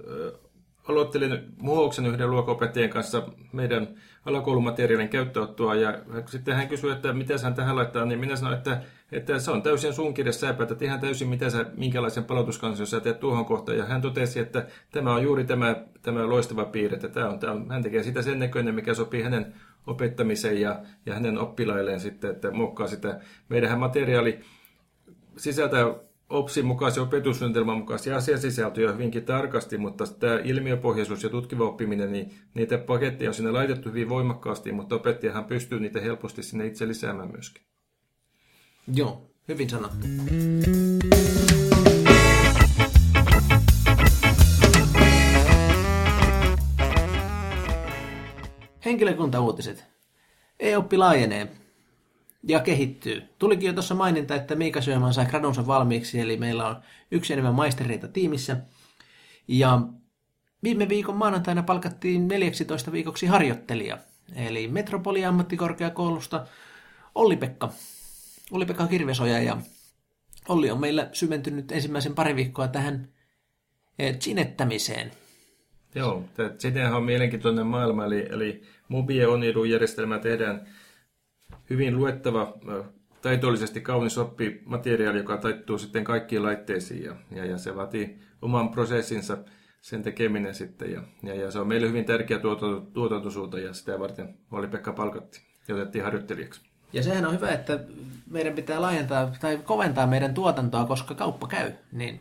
aloittelin muhoksen yhden luokopettajien kanssa meidän alakoulumateriaalin käyttöottoa ja sitten hän kysyi, että mitä hän tähän laittaa, niin minä sanoin, että, että se on täysin sun kirjassa, sä päätät ihan täysin, mitä sä, minkälaisen palautuskansion sä teet tuohon kohtaan. Ja hän totesi, että tämä on juuri tämä, tämä loistava piirre, että tämä on, tämä on, hän tekee sitä sen näköinen, mikä sopii hänen opettamiseen ja, ja hänen oppilailleen sitten, että muokkaa sitä. Meidän materiaali sisältää OPSin mukaisen opetussuunnitelman mukaisia asiasisältöjä hyvinkin tarkasti, mutta tämä ilmiöpohjaisuus ja tutkiva oppiminen, niin niitä paketteja on sinne laitettu hyvin voimakkaasti, mutta opettajahan pystyy niitä helposti sinne itse lisäämään myöskin. Joo, hyvin sanottu. Henkilökuntauutiset. E-oppi laajenee ja kehittyy. Tulikin jo tuossa maininta, että Miika Syömän sai gradunsa valmiiksi, eli meillä on yksi enemmän maistereita tiimissä. Ja viime viikon maanantaina palkattiin 14 viikoksi harjoittelija, eli Metropoli-ammattikorkeakoulusta Olli-Pekka. Olli-Pekka Kirvesoja ja Olli on meillä syventynyt ensimmäisen pari viikkoa tähän chinettämiseen. Joo, tämä on mielenkiintoinen maailma, eli, eli Mobie Oniru-järjestelmä tehdään hyvin luettava, taitollisesti kaunis oppimateriaali, joka taittuu sitten kaikkiin laitteisiin ja, ja, ja se vaatii oman prosessinsa sen tekeminen sitten ja, ja, ja se on meille hyvin tärkeä tuotantosuunta ja sitä varten oli Pekka palkatti ja otettiin harjoittelijaksi. Ja sehän on hyvä, että meidän pitää laajentaa tai koventaa meidän tuotantoa, koska kauppa käy, niin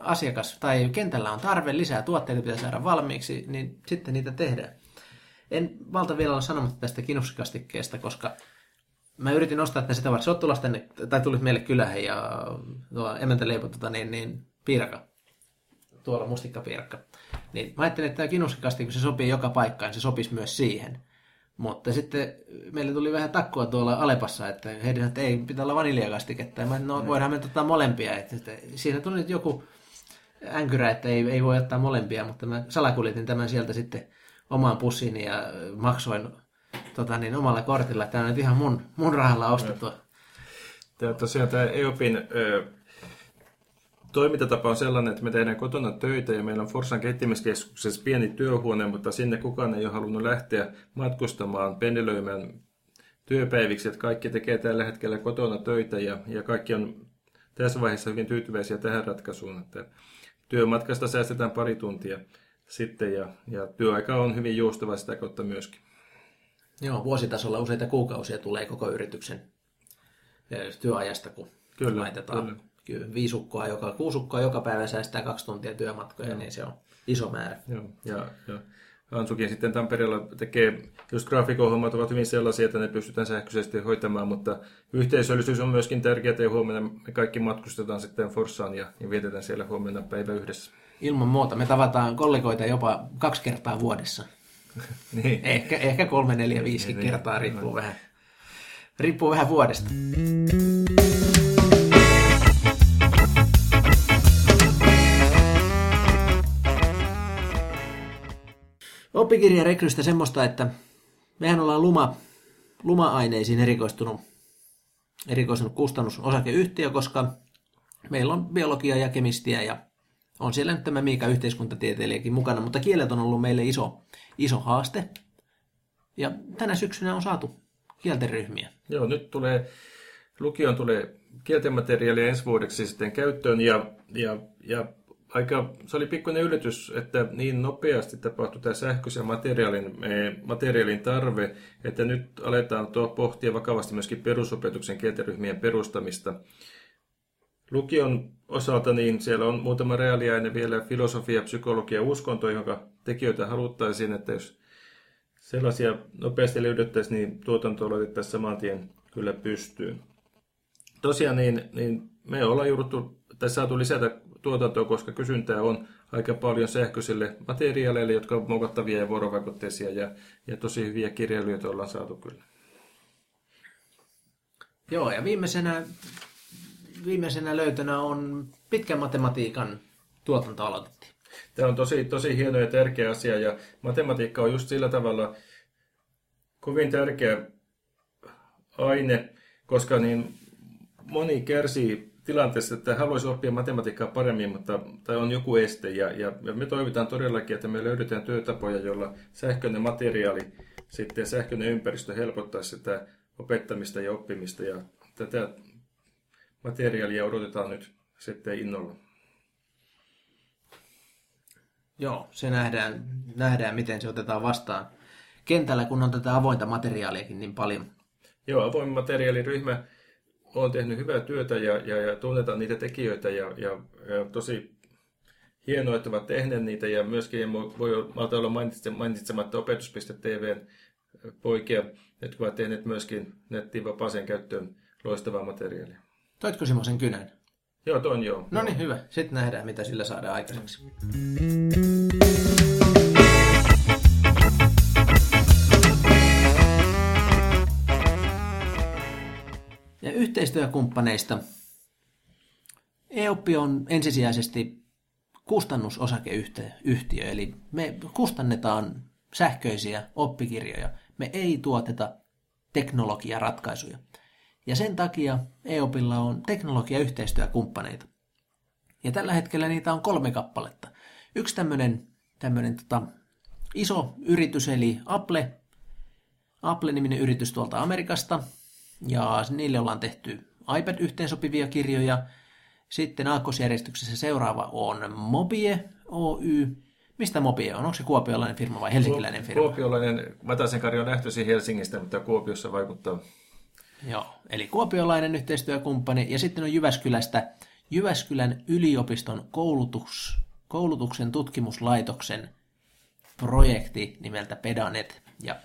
asiakas tai kentällä on tarve, lisää tuotteita pitää saada valmiiksi, niin sitten niitä tehdään. En valta vielä olla sanomatta tästä kinuskikastikkeesta, koska mä yritin ostaa että sitä varten. Tulossa tänne, tai tulit meille kylähän ja tuo emäntäleipä tota, niin, niin, piiraka. Tuolla mustikkapiirakka. Niin mä ajattelin, että tämä kun se sopii joka paikkaan, se sopisi myös siihen. Mutta sitten meille tuli vähän takkua tuolla Alepassa, että heidän että ei, pitää olla vaniljakastiketta. Mä, no, voidaan me ottaa molempia. Että, että, siinä tuli nyt joku änkyrä, että ei, ei voi ottaa molempia, mutta mä salakuljetin tämän sieltä sitten omaan pussiini ja maksoin tota, niin, omalla kortilla. Tämä on nyt ihan mun, mun rahalla ostettu. Tämä, tosiaan tämä EOPin ö, toimintatapa on sellainen, että me tehdään kotona töitä ja meillä on Forsan kehittämiskeskuksessa pieni työhuone, mutta sinne kukaan ei ole halunnut lähteä matkustamaan, pendelöimään työpäiviksi, että kaikki tekee tällä hetkellä kotona töitä ja, ja kaikki on tässä vaiheessa hyvin tyytyväisiä tähän ratkaisuun, että työmatkasta säästetään pari tuntia sitten ja, ja työaika on hyvin joustava sitä kautta myöskin. Joo, vuositasolla useita kuukausia tulee koko yrityksen työajasta, kun kyllä, laitetaan kyllä. Viisukkoa, joka, kuusukkoa joka päivä säästää kaksi tuntia työmatkoja, Joo. niin se on iso määrä. Joo, ja, ja Ansukin sitten Tampereella tekee, jos graafikohjelmat ovat hyvin sellaisia, että ne pystytään sähköisesti hoitamaan, mutta yhteisöllisyys on myöskin tärkeää, ja huomenna me kaikki matkustetaan sitten Forssaan ja, ja vietetään siellä huomenna päivä yhdessä. Ilman muuta. Me tavataan kollegoita jopa kaksi kertaa vuodessa. niin. Ehkä, ehkä kolme, neljä, viisi niin, niin, kertaa, riippuu niin. vähän, riippuu vähän vuodesta. Oppikirjarekrystä semmoista, että mehän ollaan luma, luma-aineisiin erikoistunut erikoistunut kustannusosakeyhtiö, koska meillä on biologia ja kemistiä ja on siellä nyt tämä Miika yhteiskuntatieteilijäkin mukana, mutta kielet on ollut meille iso, iso haaste. Ja tänä syksynä on saatu kielten ryhmiä. Joo, nyt tulee, lukion tulee kielten materiaalia ensi vuodeksi sitten käyttöön ja, ja, ja aika, se oli pikkuinen yllätys, että niin nopeasti tapahtui tämä sähköisen materiaalin, eh, materiaalin tarve, että nyt aletaan tuo pohtia vakavasti myöskin perusopetuksen kielteryhmien perustamista. Lukion osalta niin siellä on muutama reaaliaine vielä filosofia, psykologia ja uskonto, jonka tekijöitä haluttaisiin, että jos sellaisia nopeasti löydettäisiin, niin tuotanto laitettaisiin saman tien kyllä pystyyn. Tosiaan niin, niin me ollaan jouduttu, tässä saatu lisätä tuotantoa, koska kysyntää on aika paljon sähköisille materiaaleille, jotka ovat muokattavia ja vuorovaikutteisia ja, ja tosi hyviä kirjailijoita ollaan saatu kyllä. Joo, ja viimeisenä, viimeisenä löytönä on pitkän matematiikan tuotanto aloitettiin. Tämä on tosi, tosi hieno ja tärkeä asia ja matematiikka on just sillä tavalla kovin tärkeä aine, koska niin moni kärsii tilanteessa, että haluaisi oppia matematiikkaa paremmin, mutta tai on joku este. Ja, ja, ja me toivotaan todellakin, että me löydetään työtapoja, joilla sähköinen materiaali, sitten sähköinen ympäristö helpottaa sitä opettamista ja oppimista. Ja tätä materiaalia odotetaan nyt sitten innolla. Joo, se nähdään, nähdään, miten se otetaan vastaan kentällä, kun on tätä avointa materiaaliakin niin paljon. Joo, avoin materiaaliryhmä on tehnyt hyvää työtä ja, ja, ja tunnetaan niitä tekijöitä ja, ja, ja tosi hienoa, että ovat tehneet niitä ja myöskin voi olla mainitsematta opetus.tvn poikia, jotka ovat tehneet myöskin nettiin vapaaseen käyttöön loistavaa materiaalia. Toitko semmoisen kynän? Joo, toin joo. No niin, hyvä. Sitten nähdään, mitä sillä saadaan aikaiseksi. Ja yhteistyökumppaneista. EOP on ensisijaisesti kustannusosakeyhtiö, eli me kustannetaan sähköisiä oppikirjoja. Me ei tuoteta teknologiaratkaisuja. Ja sen takia EOPilla on teknologiayhteistyökumppaneita. Ja tällä hetkellä niitä on kolme kappaletta. Yksi tämmöinen tämmöinen tota, iso yritys, eli Apple, Apple-niminen yritys tuolta Amerikasta, ja niille ollaan tehty iPad-yhteensopivia kirjoja. Sitten aakkosjärjestyksessä seuraava on Mobie Oy. Mistä Mobie on? Onko se kuopiolainen firma vai helsinkiläinen firma? Kuopiolainen. Matasen Kari on lähtöisin Helsingistä, mutta Kuopiossa vaikuttaa. Joo, eli kuopiolainen yhteistyökumppani. Ja sitten on Jyväskylästä Jyväskylän yliopiston koulutus, koulutuksen tutkimuslaitoksen projekti nimeltä Pedanet. Ja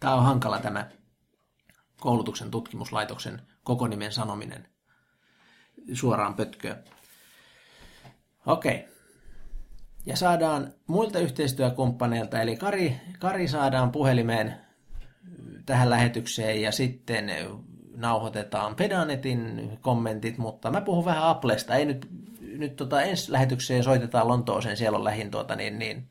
tämä on hankala tämä koulutuksen tutkimuslaitoksen koko nimen sanominen suoraan pötköön. Okei. Ja saadaan muilta yhteistyökumppaneilta, eli Kari, Kari saadaan puhelimeen tähän lähetykseen ja sitten nauhoitetaan Pedanetin kommentit, mutta mä puhun vähän Applesta. Ei nyt, nyt tota ensi lähetykseen soitetaan Lontooseen, siellä on lähin tuota, niin, niin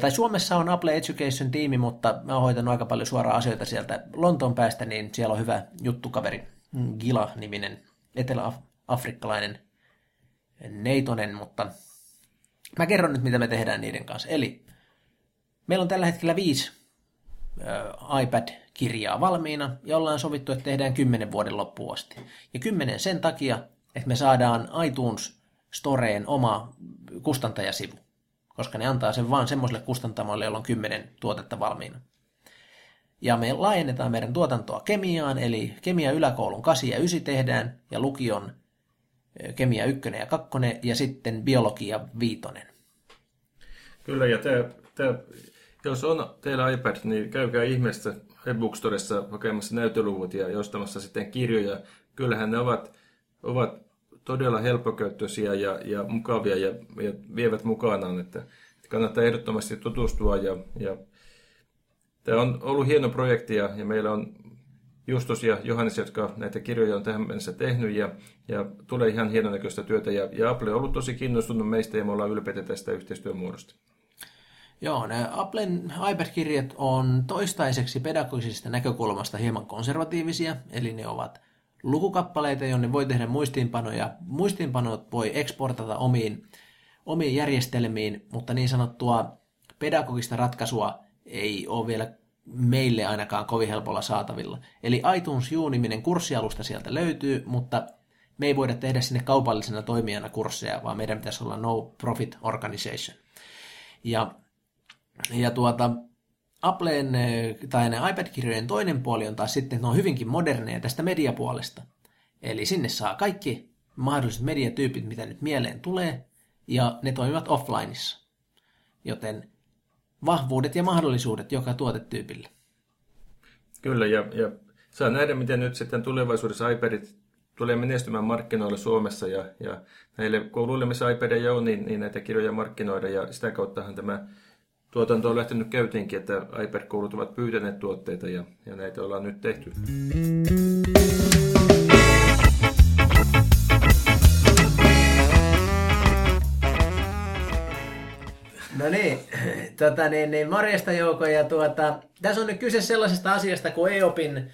tai Suomessa on Apple Education tiimi, mutta mä oon hoitanut aika paljon suoraan asioita sieltä Lontoon päästä, niin siellä on hyvä juttukaveri, Gila-niminen etelä-afrikkalainen neitonen, mutta mä kerron nyt, mitä me tehdään niiden kanssa. Eli meillä on tällä hetkellä viisi iPad-kirjaa valmiina, ja ollaan sovittu, että tehdään kymmenen vuoden loppuun asti. Ja kymmenen sen takia, että me saadaan iTunes Storeen oma kustantajasivu koska ne antaa sen vain semmoiselle kustantamoille, joilla on kymmenen tuotetta valmiina. Ja me laajennetaan meidän tuotantoa kemiaan, eli kemia yläkoulun 8 ja 9 tehdään, ja lukion kemia 1 ja 2, ja sitten biologia 5. Kyllä, ja tämä, tämä, jos on teillä iPad, niin käykää ihmeessä e-bookstoreissa hakemassa näytöluvut ja jostamassa sitten kirjoja. Kyllähän ne ovat, ovat todella helppokäyttöisiä ja, ja mukavia ja, ja vievät mukanaan, että kannattaa ehdottomasti tutustua. Ja, ja tämä on ollut hieno projekti ja, ja meillä on Justus ja Johannes, jotka näitä kirjoja on tähän mennessä tehnyt ja, ja tulee ihan hienon näköistä työtä. Ja, ja Apple on ollut tosi kiinnostunut meistä ja me ollaan ylpeitä tästä yhteistyömuodosta. Joo, ne Applen iPad-kirjat on toistaiseksi pedagogisesta näkökulmasta hieman konservatiivisia, eli ne ovat lukukappaleita, jonne voi tehdä muistiinpanoja. Muistiinpanot voi eksportata omiin, omiin järjestelmiin, mutta niin sanottua pedagogista ratkaisua ei ole vielä meille ainakaan kovin helpolla saatavilla. Eli iTunes Juuniminen kurssialusta sieltä löytyy, mutta me ei voida tehdä sinne kaupallisena toimijana kursseja, vaan meidän pitäisi olla no profit organization. Ja, ja tuota, Applen tai ne iPad-kirjojen toinen puoli on taas sitten, että ne on hyvinkin moderneja tästä mediapuolesta. Eli sinne saa kaikki mahdolliset mediatyypit, mitä nyt mieleen tulee, ja ne toimivat offlineissa. Joten vahvuudet ja mahdollisuudet joka tuotetyypille. Kyllä, ja, ja saa nähdä, miten nyt sitten tulevaisuudessa iPadit tulee menestymään markkinoille Suomessa, ja, ja näille kouluille, missä iPadia on, niin, niin näitä kirjoja markkinoida, ja sitä kauttahan tämä tuotanto on lähtenyt käytiinkin, että iPad-koulut ovat pyytäneet tuotteita, ja, ja näitä ollaan nyt tehty. No niin, tota, niin, niin morjesta Jouko. Ja tuota, tässä on nyt kyse sellaisesta asiasta kuin EOPin,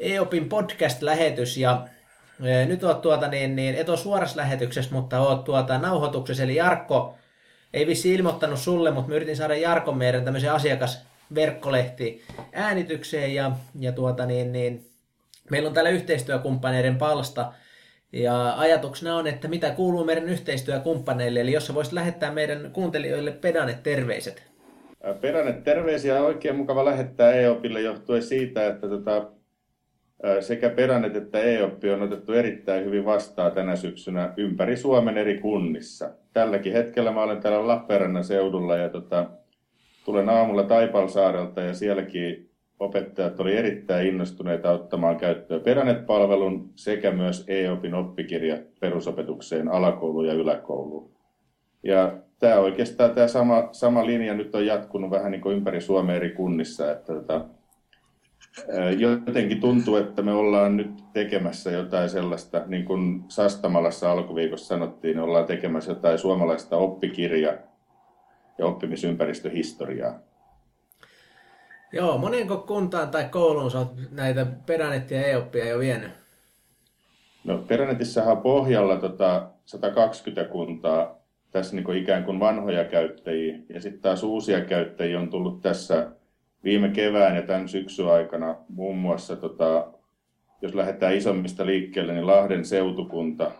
EOPin podcast-lähetys. Ja e, nyt oot tuota, niin, niin, et ole suorassa lähetyksessä, mutta oot tuota, nauhoituksessa. Eli Jarkko ei vissi ilmoittanut sulle, mutta mä yritin saada Jarkon meidän tämmöisen asiakasverkkolehti äänitykseen. Ja, ja tuota, niin, niin, meillä on täällä yhteistyökumppaneiden palsta – ja ajatuksena on, että mitä kuuluu meidän yhteistyökumppaneille, eli jos sä voisit lähettää meidän kuuntelijoille pedanet terveiset. Pedanet terveisiä on oikein mukava lähettää EOPille johtuen siitä, että tota, sekä Pedanet että EOP on otettu erittäin hyvin vastaan tänä syksynä ympäri Suomen eri kunnissa. Tälläkin hetkellä mä olen täällä Lappeenrannan seudulla ja tota, tulen aamulla Taipalsaarelta ja sielläkin opettajat oli erittäin innostuneita ottamaan käyttöön Peranet-palvelun sekä myös EOPin oppikirja perusopetukseen alakouluun ja yläkouluun. Ja tämä oikeastaan tämä sama, sama linja nyt on jatkunut vähän niin kuin ympäri Suomea eri kunnissa, että tota, jotenkin tuntuu, että me ollaan nyt tekemässä jotain sellaista, niin kuin Sastamalassa alkuviikossa sanottiin, ollaan tekemässä jotain suomalaista oppikirja- ja oppimisympäristöhistoriaa. Joo, monenko kuntaan tai kouluun sä oot näitä Peranettia ja EOPia jo vienyt? No Peranetissahan on pohjalla tota 120 kuntaa tässä niin kuin ikään kuin vanhoja käyttäjiä. Ja sitten taas uusia käyttäjiä on tullut tässä viime kevään ja tämän syksyn aikana muun muassa, tota, jos lähdetään isommista liikkeelle, niin Lahden seutukunta,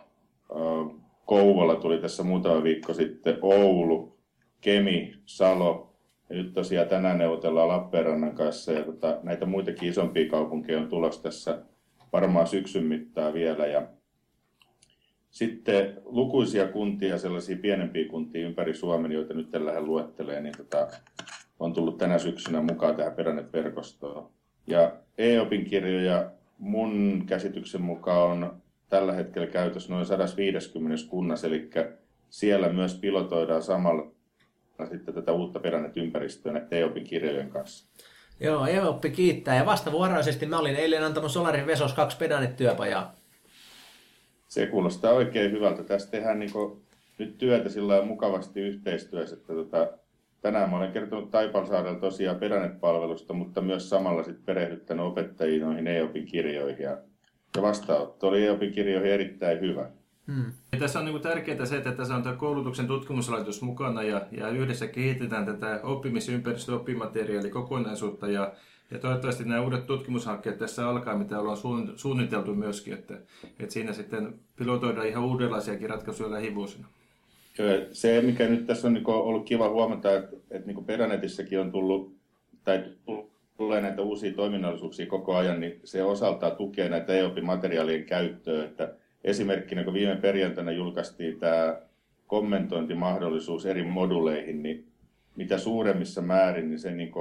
Kouvola tuli tässä muutama viikko sitten, Oulu, Kemi, Salo, ja nyt tosiaan tänään neuvotellaan Lappeenrannan kanssa ja tota, näitä muitakin isompia kaupunkeja on tulossa tässä varmaan syksyn mittaan vielä. Ja sitten lukuisia kuntia, sellaisia pienempiä kuntia ympäri Suomen, joita nyt tällä luettelee, niin tota, on tullut tänä syksynä mukaan tähän Peränet-verkostoon. Ja EOPin kirjoja mun käsityksen mukaan on tällä hetkellä käytössä noin 150 kunnassa, eli siellä myös pilotoidaan samalla sitten tätä uutta Peranet-ympäristöä näiden EOPin kirjojen kanssa. Joo, EOPpi kiittää. Ja vastavuoroisesti mä olin eilen antanut Solarin Vesos kaksi Pedanet-työpajaa. Se kuulostaa oikein hyvältä. Tässä tehdään niin nyt työtä sillä mukavasti yhteistyössä, että tota, tänään mä olen kertonut Taipalsaarella tosiaan Pedanet-palvelusta, mutta myös samalla sit perehdyttänyt opettajia noihin EOPin kirjoihin. Ja, ja vastaanotto oli EOPin kirjoihin erittäin hyvä. Hmm. Ja tässä on niin tärkeää se, että tässä on tämä koulutuksen tutkimuslaitos mukana ja, ja yhdessä kehitetään tätä oppimisympäristö- oppimateriaalikokonaisuutta ja, ja toivottavasti nämä uudet tutkimushankkeet tässä alkaa, mitä ollaan suunniteltu myöskin, että, että siinä sitten pilotoidaan ihan uudenlaisiakin ratkaisuja lähivuosina. Se, mikä nyt tässä on niin ollut kiva huomata, että, että niin on tullut, tai tulee näitä uusia toiminnallisuuksia koko ajan, niin se osaltaan tukee näitä EOP-materiaalien käyttöä, että esimerkkinä, kun viime perjantaina julkaistiin tämä kommentointimahdollisuus eri moduleihin, niin mitä suuremmissa määrin, niin se niin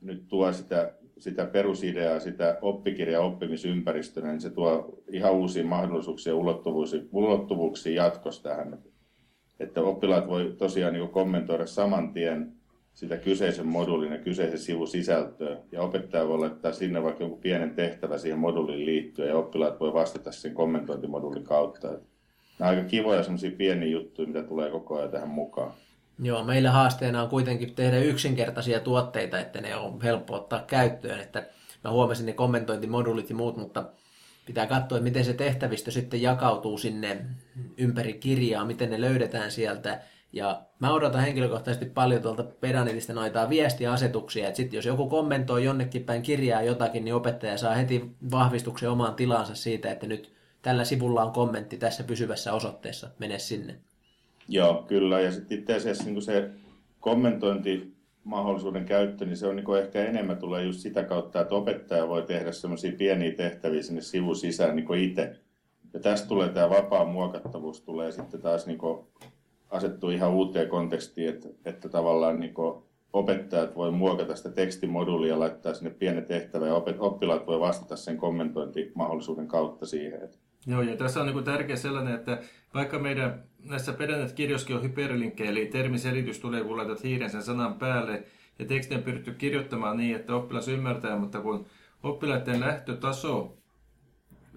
nyt tuo sitä, sitä perusideaa, sitä oppikirja oppimisympäristönä, niin se tuo ihan uusia mahdollisuuksia ja ulottuvuuksia jatkossa tähän. Että oppilaat voi tosiaan niin kommentoida saman tien sitä kyseisen moduulin ja kyseisen sivun sisältöä. Ja opettaja voi laittaa sinne vaikka joku pienen tehtävä siihen moduuliin liittyen ja oppilaat voi vastata sen kommentointimoduulin kautta. Nämä on aika kivoja semmoisia pieniä juttuja, mitä tulee koko ajan tähän mukaan. Joo, meillä haasteena on kuitenkin tehdä yksinkertaisia tuotteita, että ne on helppo ottaa käyttöön. Että mä huomasin ne kommentointimoduulit ja muut, mutta pitää katsoa, että miten se tehtävistö sitten jakautuu sinne ympäri kirjaa, miten ne löydetään sieltä. Ja mä odotan henkilökohtaisesti paljon tuolta Pedanetista noita viestiasetuksia, että sitten jos joku kommentoi jonnekin päin kirjaa jotakin, niin opettaja saa heti vahvistuksen omaan tilansa siitä, että nyt tällä sivulla on kommentti tässä pysyvässä osoitteessa, mene sinne. Joo, kyllä. Ja sitten itse asiassa niin se kommentointi mahdollisuuden käyttö, niin se on niin ehkä enemmän tulee just sitä kautta, että opettaja voi tehdä semmoisia pieniä tehtäviä sinne sivun sisään niin itse. Ja tästä tulee tämä vapaa muokattavuus, tulee sitten taas niin asettua ihan uuteen kontekstiin, että, että tavallaan niin opettajat voi muokata sitä tekstimoduulia laittaa sinne pienen tehtävän ja oppilaat voi vastata sen kommentointimahdollisuuden kautta siihen. Joo, ja tässä on niin tärkeä sellainen, että vaikka meidän näissä Pedanet-kirjoskin on hyperlinkkejä, eli termiselitys tulee, kun laitat hiiren sen sanan päälle, ja teksti on pyritty kirjoittamaan niin, että oppilas ymmärtää, mutta kun oppilaiden lähtötaso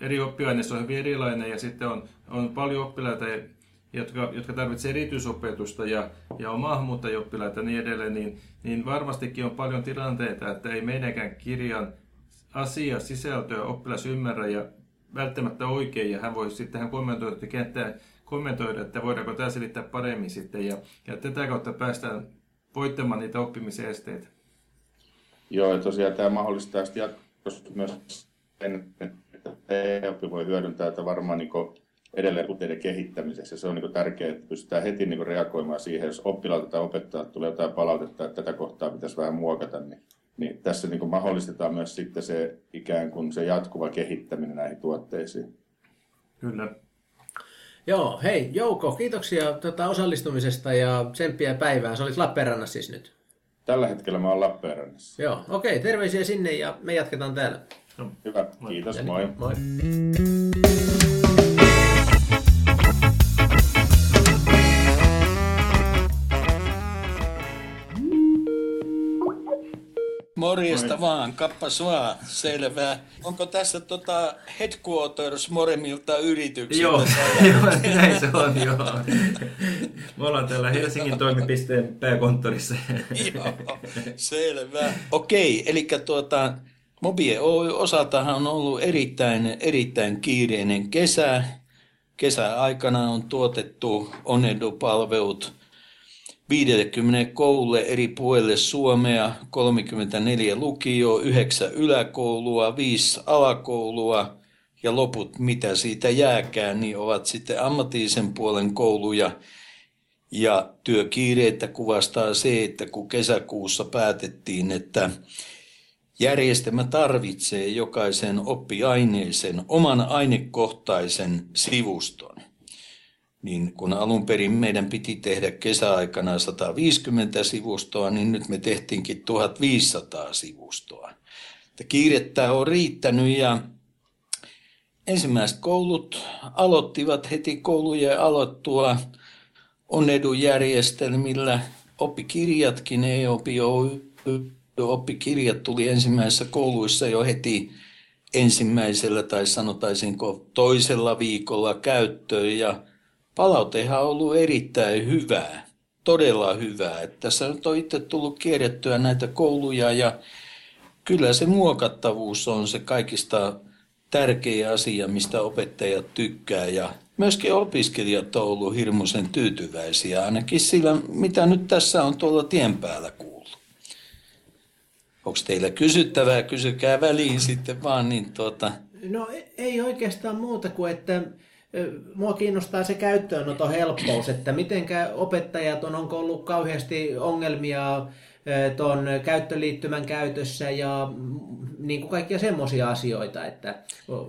eri oppiaineissa on hyvin erilainen, ja sitten on, on paljon oppilaita, jotka, jotka tarvitsevat erityisopetusta ja, ja on maahanmuuttajoppilaita ja niin edelleen, niin, niin varmastikin on paljon tilanteita, että ei meidänkään kirjan asia, sisältöä oppilas ymmärrä ja välttämättä oikein, ja hän voi sitten hän kommentoida, että kenttää, kommentoida, että voidaanko tämä selittää paremmin sitten, ja, ja tätä kautta päästään voittamaan niitä oppimisen esteitä. Joo, ja tosiaan tämä mahdollistaa sitten jatkossa myös sen, että oppi voi hyödyntää tätä varmaan niin edelleen puutteiden kehittämisessä. Se on niin tärkeää, että pystytään heti niin reagoimaan siihen, jos oppilaalta tai opettajalta tulee jotain palautetta, että tätä kohtaa pitäisi vähän muokata, niin, niin tässä niin mahdollistetaan myös sitten se ikään kuin se jatkuva kehittäminen näihin tuotteisiin. Kyllä. Joo, hei Jouko, kiitoksia tuota osallistumisesta ja tsemppiä päivää. Se oli Lappeenrannassa siis nyt. Tällä hetkellä mä oon Lappeenrannassa. Joo, okei, terveisiä sinne ja me jatketaan täällä. Hyvä, kiitos, moi. moi. Morjesta vaan, kappas vaan, selvä. Onko tässä tota headquarters Moremilta yritykseltä? Joo, joo, näin se on, joo. Me ollaan täällä Helsingin toimipisteen pääkonttorissa. joo, selvä. Okei, eli tuota, Mobie Oy osaltahan on ollut erittäin, erittäin kiireinen kesä. Kesäaikana on tuotettu Onedu-palvelut – 50 koululle eri puolille Suomea, 34 lukioa, 9 yläkoulua, 5 alakoulua ja loput, mitä siitä jääkään, niin ovat sitten ammatillisen puolen kouluja. Ja työkiireitä kuvastaa se, että kun kesäkuussa päätettiin, että järjestelmä tarvitsee jokaisen oppiaineeseen oman ainekohtaisen sivuston niin kun alun perin meidän piti tehdä kesäaikana 150 sivustoa, niin nyt me tehtiinkin 1500 sivustoa. Että kiirettä on riittänyt ja ensimmäiset koulut aloittivat heti koulujen aloittua onnedujärjestelmillä. Oppikirjatkin, ei-opi oppikirjat tuli ensimmäisissä kouluissa jo heti ensimmäisellä tai sanotaisinko toisella viikolla käyttöön ja palautehan on ollut erittäin hyvää, todella hyvää. Että tässä nyt on itse tullut kierrettyä näitä kouluja ja kyllä se muokattavuus on se kaikista tärkeä asia, mistä opettajat tykkää ja myöskin opiskelijat on ollut hirmuisen tyytyväisiä, ainakin sillä, mitä nyt tässä on tuolla tien päällä kuullut. Onko teillä kysyttävää? Kysykää väliin sitten vaan. Niin tuota... No ei oikeastaan muuta kuin, että Mua kiinnostaa se käyttöönoton helppous, että miten opettajat on, onko ollut kauheasti ongelmia tuon käyttöliittymän käytössä ja niin kuin kaikkia semmoisia asioita, että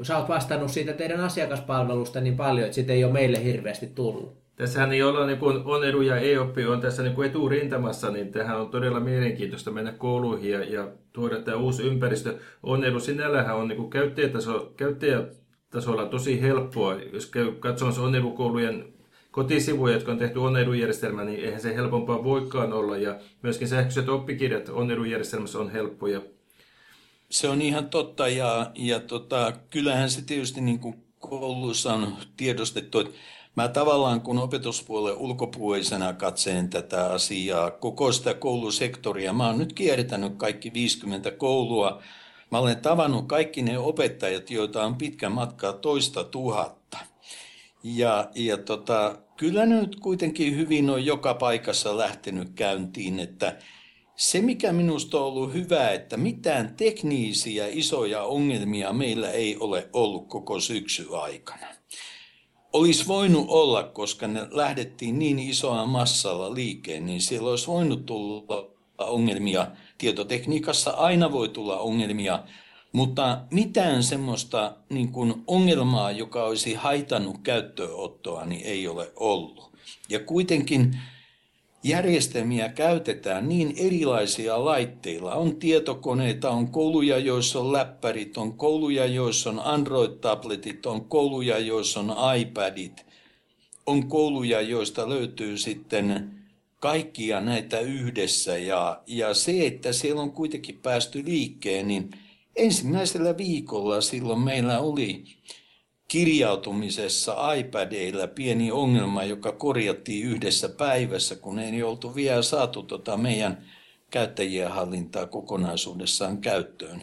sä oot vastannut siitä teidän asiakaspalvelusta niin paljon, että sitä ei ole meille hirveästi tullut. Tässähän ei olla, niin kun on edu ja e-oppi on tässä niin kuin eturintamassa, niin tähän on todella mielenkiintoista mennä kouluihin ja, ja tuoda tämä uusi ympäristö. On edu sinällähän on niin kuin käyttäjätaso, käyttäjä tasolla tosi helppoa. Jos käy katsomassa onnelukoulujen kotisivuja, jotka on tehty onnedujärjestelmään, niin eihän se helpompaa voikaan olla. Ja myöskin sähköiset oppikirjat onnedujärjestelmässä on helppoja. Se on ihan totta ja, ja tota, kyllähän se tietysti niin kuin koulussa on tiedostettu, että mä tavallaan kun opetuspuolen ulkopuolisena katseen tätä asiaa, koko sitä koulusektoria, mä oon nyt kiertänyt kaikki 50 koulua, Mä olen tavannut kaikki ne opettajat, joita on pitkä matka toista tuhatta. Ja, ja tota, kyllä nyt kuitenkin hyvin on joka paikassa lähtenyt käyntiin, että se mikä minusta on ollut hyvä, että mitään tekniisiä isoja ongelmia meillä ei ole ollut koko syksy aikana. Olisi voinut olla, koska ne lähdettiin niin isoa massalla liikeen, niin siellä olisi voinut tulla ongelmia. Tietotekniikassa aina voi tulla ongelmia, mutta mitään semmoista niin kuin ongelmaa, joka olisi haitannut käyttöönottoa, niin ei ole ollut. Ja kuitenkin järjestelmiä käytetään niin erilaisia laitteilla. On tietokoneita, on kouluja, joissa on läppärit, on kouluja, joissa on Android-tabletit, on kouluja, joissa on iPadit, on kouluja, joista löytyy sitten kaikkia näitä yhdessä. Ja, ja se, että siellä on kuitenkin päästy liikkeen, niin ensimmäisellä viikolla silloin meillä oli kirjautumisessa iPadeilla pieni ongelma, joka korjattiin yhdessä päivässä, kun ei oltu vielä saatu tota meidän käyttäjien hallintaa kokonaisuudessaan käyttöön.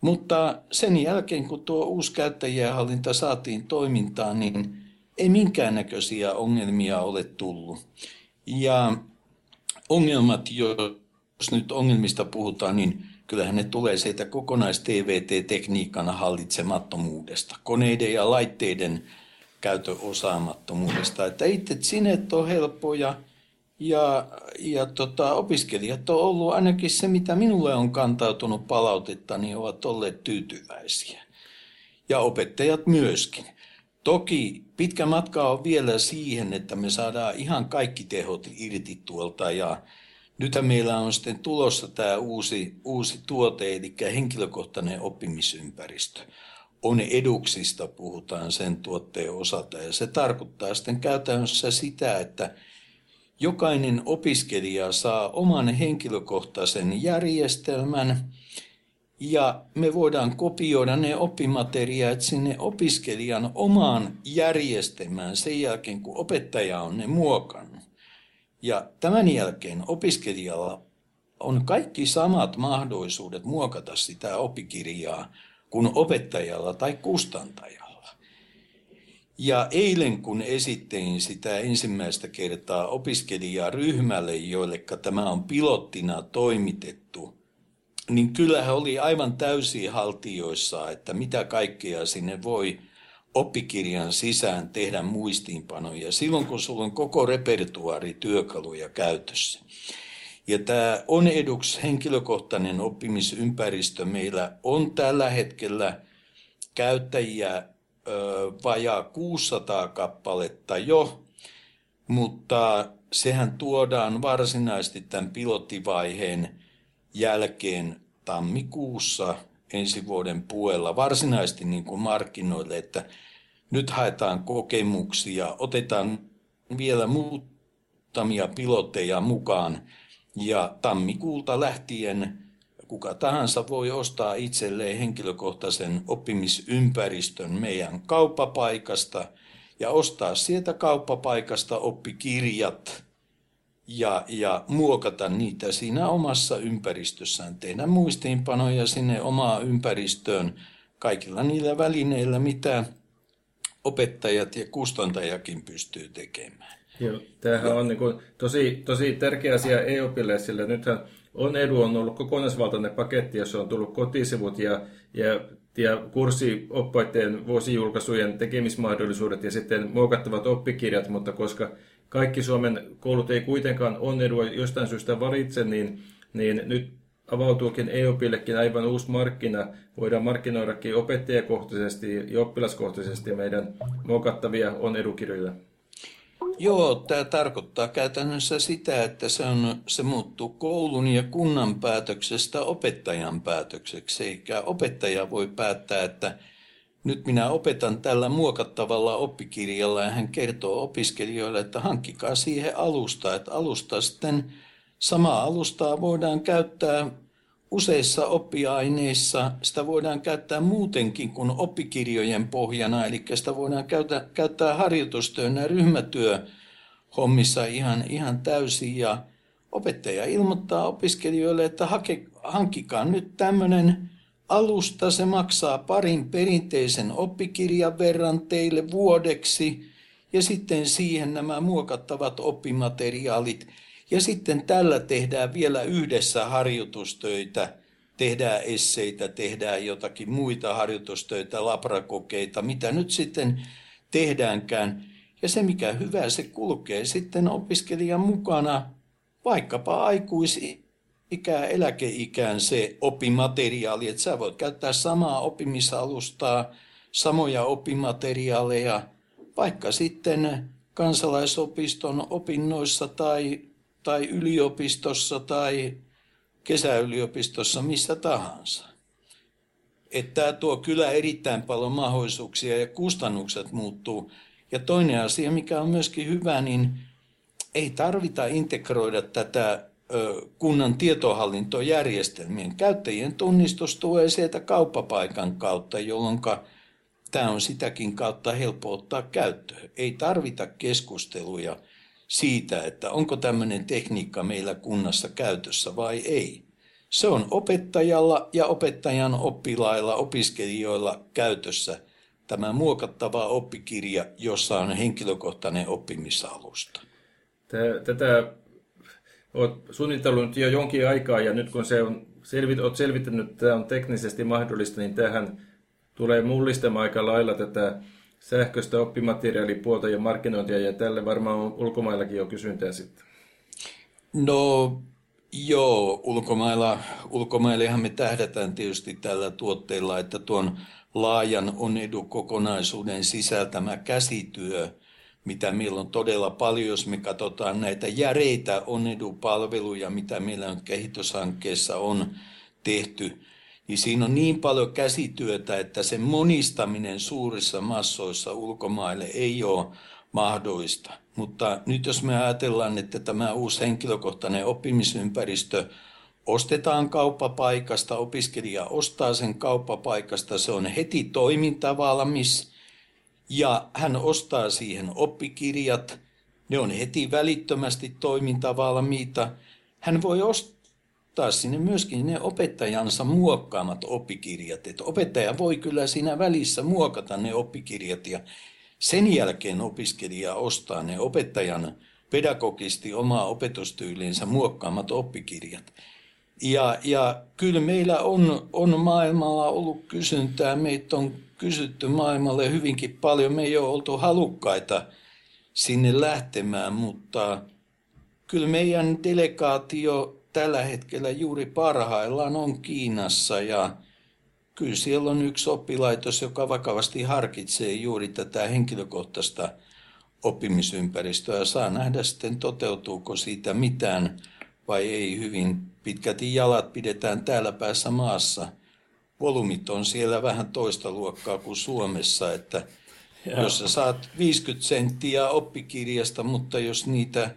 Mutta sen jälkeen, kun tuo uusi käyttäjien hallinta saatiin toimintaan, niin ei minkäännäköisiä ongelmia ole tullut. Ja ongelmat, jos nyt ongelmista puhutaan, niin kyllähän ne tulee siitä kokonais-TVT-tekniikan hallitsemattomuudesta, koneiden ja laitteiden käytön osaamattomuudesta. Että itse sinet on helppoja ja, ja tota, opiskelijat on ollut ainakin se, mitä minulle on kantautunut palautetta, niin ovat olleet tyytyväisiä. Ja opettajat myöskin. Toki pitkä matka on vielä siihen, että me saadaan ihan kaikki tehot irti tuolta ja Nythän meillä on sitten tulossa tämä uusi, uusi tuote, eli henkilökohtainen oppimisympäristö. On eduksista puhutaan sen tuotteen osalta ja se tarkoittaa sitten käytännössä sitä, että jokainen opiskelija saa oman henkilökohtaisen järjestelmän ja me voidaan kopioida ne oppimateriaalit sinne opiskelijan omaan järjestelmään sen jälkeen, kun opettaja on ne muokannut. Ja tämän jälkeen opiskelijalla on kaikki samat mahdollisuudet muokata sitä oppikirjaa kuin opettajalla tai kustantajalla. Ja eilen kun esittein sitä ensimmäistä kertaa opiskelijaryhmälle, joille tämä on pilottina toimitettu, niin kyllähän oli aivan täysin haltioissa, että mitä kaikkea sinne voi oppikirjan sisään tehdä muistiinpanoja silloin, kun sulla on koko repertuaari työkaluja käytössä. Ja tämä on eduksi henkilökohtainen oppimisympäristö. Meillä on tällä hetkellä käyttäjiä ö, vajaa 600 kappaletta jo, mutta sehän tuodaan varsinaisesti tämän pilottivaiheen jälkeen tammikuussa ensi vuoden puolella varsinaisesti niin kuin markkinoille, että nyt haetaan kokemuksia, otetaan vielä muutamia pilotteja mukaan. Ja tammikuulta lähtien kuka tahansa voi ostaa itselleen henkilökohtaisen oppimisympäristön meidän kauppapaikasta ja ostaa sieltä kauppapaikasta oppikirjat ja, ja muokata niitä siinä omassa ympäristössään, tehdä muistiinpanoja sinne omaan ympäristöön kaikilla niillä välineillä, mitä opettajat ja kustantajakin pystyy tekemään. Joo, tämähän on niin kuin tosi, tosi tärkeä asia EOPille, sillä nythän on edu on ollut kokonaisvaltainen paketti, jossa on tullut kotisivut ja, ja, ja kurssioppaiden vuosijulkaisujen tekemismahdollisuudet ja sitten muokattavat oppikirjat, mutta koska kaikki Suomen koulut ei kuitenkaan on edua jostain syystä valitse, niin, niin nyt avautuukin EOPillekin aivan uusi markkina. Voidaan markkinoidakin opettajakohtaisesti ja oppilaskohtaisesti meidän muokattavia on edukirjoja. Joo, tämä tarkoittaa käytännössä sitä, että se, on, se muuttuu koulun ja kunnan päätöksestä opettajan päätökseksi. Eikä opettaja voi päättää, että nyt minä opetan tällä muokattavalla oppikirjalla ja hän kertoo opiskelijoille, että hankkikaa siihen alusta. Että alusta sitten samaa alustaa voidaan käyttää useissa oppiaineissa. Sitä voidaan käyttää muutenkin kuin oppikirjojen pohjana, eli sitä voidaan käyttää, käyttää harjoitustyön ja ryhmätyö hommissa ihan, ihan täysin. Ja opettaja ilmoittaa opiskelijoille, että hake, hankkikaa nyt tämmöinen alusta se maksaa parin perinteisen oppikirjan verran teille vuodeksi ja sitten siihen nämä muokattavat oppimateriaalit. Ja sitten tällä tehdään vielä yhdessä harjoitustöitä, tehdään esseitä, tehdään jotakin muita harjoitustöitä, labrakokeita, mitä nyt sitten tehdäänkään. Ja se mikä hyvä, se kulkee sitten opiskelijan mukana vaikkapa aikuisi ikää, eläkeikään se oppimateriaali, että sä voit käyttää samaa oppimisalustaa, samoja oppimateriaaleja, vaikka sitten kansalaisopiston opinnoissa tai, tai yliopistossa tai kesäyliopistossa, missä tahansa. Että tämä tuo kyllä erittäin paljon mahdollisuuksia ja kustannukset muuttuu. Ja toinen asia, mikä on myöskin hyvä, niin ei tarvita integroida tätä kunnan tietohallintojärjestelmien. Käyttäjien tunnistus tulee sieltä kauppapaikan kautta, jolloin tämä on sitäkin kautta helppo ottaa käyttöön. Ei tarvita keskusteluja siitä, että onko tämmöinen tekniikka meillä kunnassa käytössä vai ei. Se on opettajalla ja opettajan oppilailla, opiskelijoilla käytössä tämä muokattava oppikirja, jossa on henkilökohtainen oppimisalusta. Tätä olet suunnitellut jo jonkin aikaa ja nyt kun se on selvit, olet selvittänyt, että tämä on teknisesti mahdollista, niin tähän tulee mullistamaan aika lailla tätä sähköistä oppimateriaalipuolta ja markkinointia ja tälle varmaan ulkomaillakin on kysyntää sitten. No joo, ulkomailla, ulkomaillehan me tähdätään tietysti tällä tuotteella, että tuon laajan on-edu-kokonaisuuden sisältämä käsityö – mitä meillä on todella paljon, jos me katsotaan näitä järeitä onedupalveluja, mitä meillä nyt kehityshankkeessa on tehty, niin siinä on niin paljon käsityötä, että sen monistaminen suurissa massoissa ulkomaille ei ole mahdollista. Mutta nyt jos me ajatellaan, että tämä uusi henkilökohtainen oppimisympäristö ostetaan kauppapaikasta, opiskelija ostaa sen kauppapaikasta, se on heti toimintavalmis – ja hän ostaa siihen oppikirjat. Ne on heti välittömästi toimintavalmiita. Hän voi ostaa sinne myöskin ne opettajansa muokkaamat oppikirjat. Että opettaja voi kyllä siinä välissä muokata ne oppikirjat ja sen jälkeen opiskelija ostaa ne opettajan pedagogisti omaa opetustyylinsä muokkaamat oppikirjat. Ja, ja kyllä meillä on, on maailmalla ollut kysyntää. Meitä on kysytty maailmalle hyvinkin paljon. Me ei ole oltu halukkaita sinne lähtemään, mutta kyllä meidän delegaatio tällä hetkellä juuri parhaillaan on Kiinassa ja kyllä siellä on yksi oppilaitos, joka vakavasti harkitsee juuri tätä henkilökohtaista oppimisympäristöä. Ja saa nähdä sitten toteutuuko siitä mitään vai ei. Hyvin pitkälti jalat pidetään täällä päässä maassa – volyymit on siellä vähän toista luokkaa kuin Suomessa, että Joo. jos sä saat 50 senttiä oppikirjasta, mutta jos niitä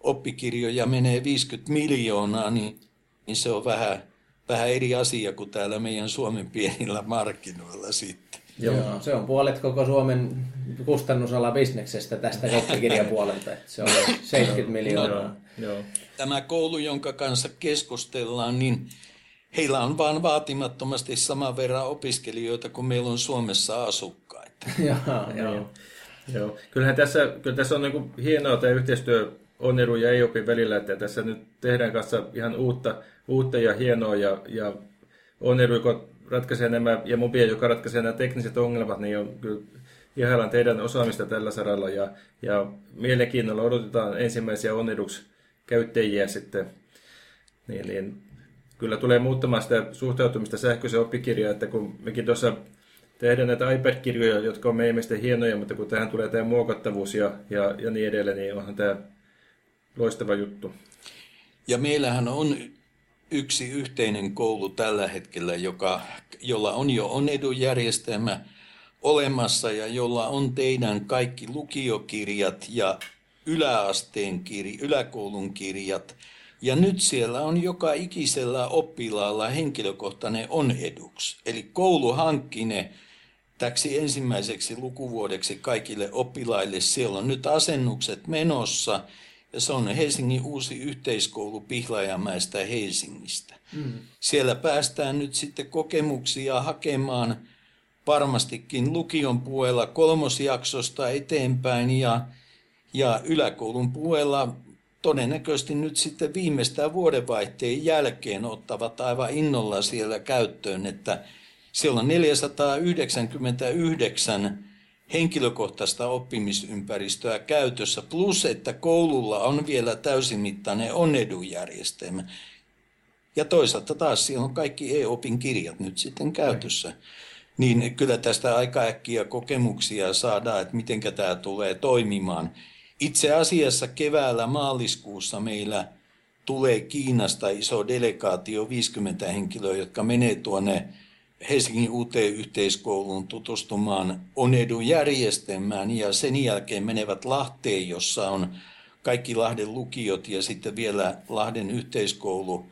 oppikirjoja menee 50 miljoonaa, niin, niin se on vähän, vähän eri asia kuin täällä meidän Suomen pienillä markkinoilla sitten. Joo. Joo, se on puolet koko Suomen kustannusala bisneksestä tästä oppikirjapuolelta. Se on 70 miljoonaa. Joo. Tämä koulu, jonka kanssa keskustellaan, niin heillä on vaan vaatimattomasti saman verran opiskelijoita kuin meillä on Suomessa asukkaita. joo, joo. joo. Kyllähän tässä, kyllä tässä on niin hienoa tämä yhteistyö Onneru ja EOPin välillä, että tässä nyt tehdään kanssa ihan uutta, uutta ja hienoa ja, ja Onneru, joka ratkaisee nämä, ja Mobia, joka ratkaisee nämä tekniset ongelmat, niin on kyllä ihaillaan teidän osaamista tällä saralla ja, ja mielenkiinnolla odotetaan ensimmäisiä Onneruks käyttäjiä sitten. Niin, niin kyllä tulee muuttamaan sitä suhtautumista sähköiseen oppikirjaan, että kun mekin tuossa tehdään näitä iPad-kirjoja, jotka on meidän mielestä hienoja, mutta kun tähän tulee tämä muokattavuus ja, ja, ja niin edelleen, niin onhan tämä loistava juttu. Ja meillähän on yksi yhteinen koulu tällä hetkellä, joka, jolla on jo on edujärjestelmä olemassa ja jolla on teidän kaikki lukiokirjat ja yläasteen kirjat, yläkoulun kirjat – ja nyt siellä on joka ikisellä oppilaalla henkilökohtainen on eduksi. Eli koulu hankkine täksi ensimmäiseksi lukuvuodeksi kaikille oppilaille. Siellä on nyt asennukset menossa Ja se on Helsingin uusi yhteiskoulu Pihlajamäestä Helsingistä. Mm. Siellä päästään nyt sitten kokemuksia hakemaan varmastikin lukion puolella kolmosjaksosta eteenpäin ja, ja yläkoulun puolella todennäköisesti nyt sitten viimeistään vuodenvaihteen jälkeen ottavat aivan innolla siellä käyttöön, että siellä on 499 henkilökohtaista oppimisympäristöä käytössä, plus että koululla on vielä täysimittainen onedujärjestelmä. Ja toisaalta taas siellä on kaikki e-opin kirjat nyt sitten käytössä. Niin kyllä tästä aika äkkiä kokemuksia saadaan, että miten tämä tulee toimimaan. Itse asiassa keväällä maaliskuussa meillä tulee Kiinasta iso delegaatio, 50 henkilöä, jotka menee tuonne Helsingin uuteen yhteiskouluun tutustumaan Onedun järjestelmään. Ja sen jälkeen menevät Lahteen, jossa on kaikki Lahden lukiot ja sitten vielä Lahden yhteiskoulu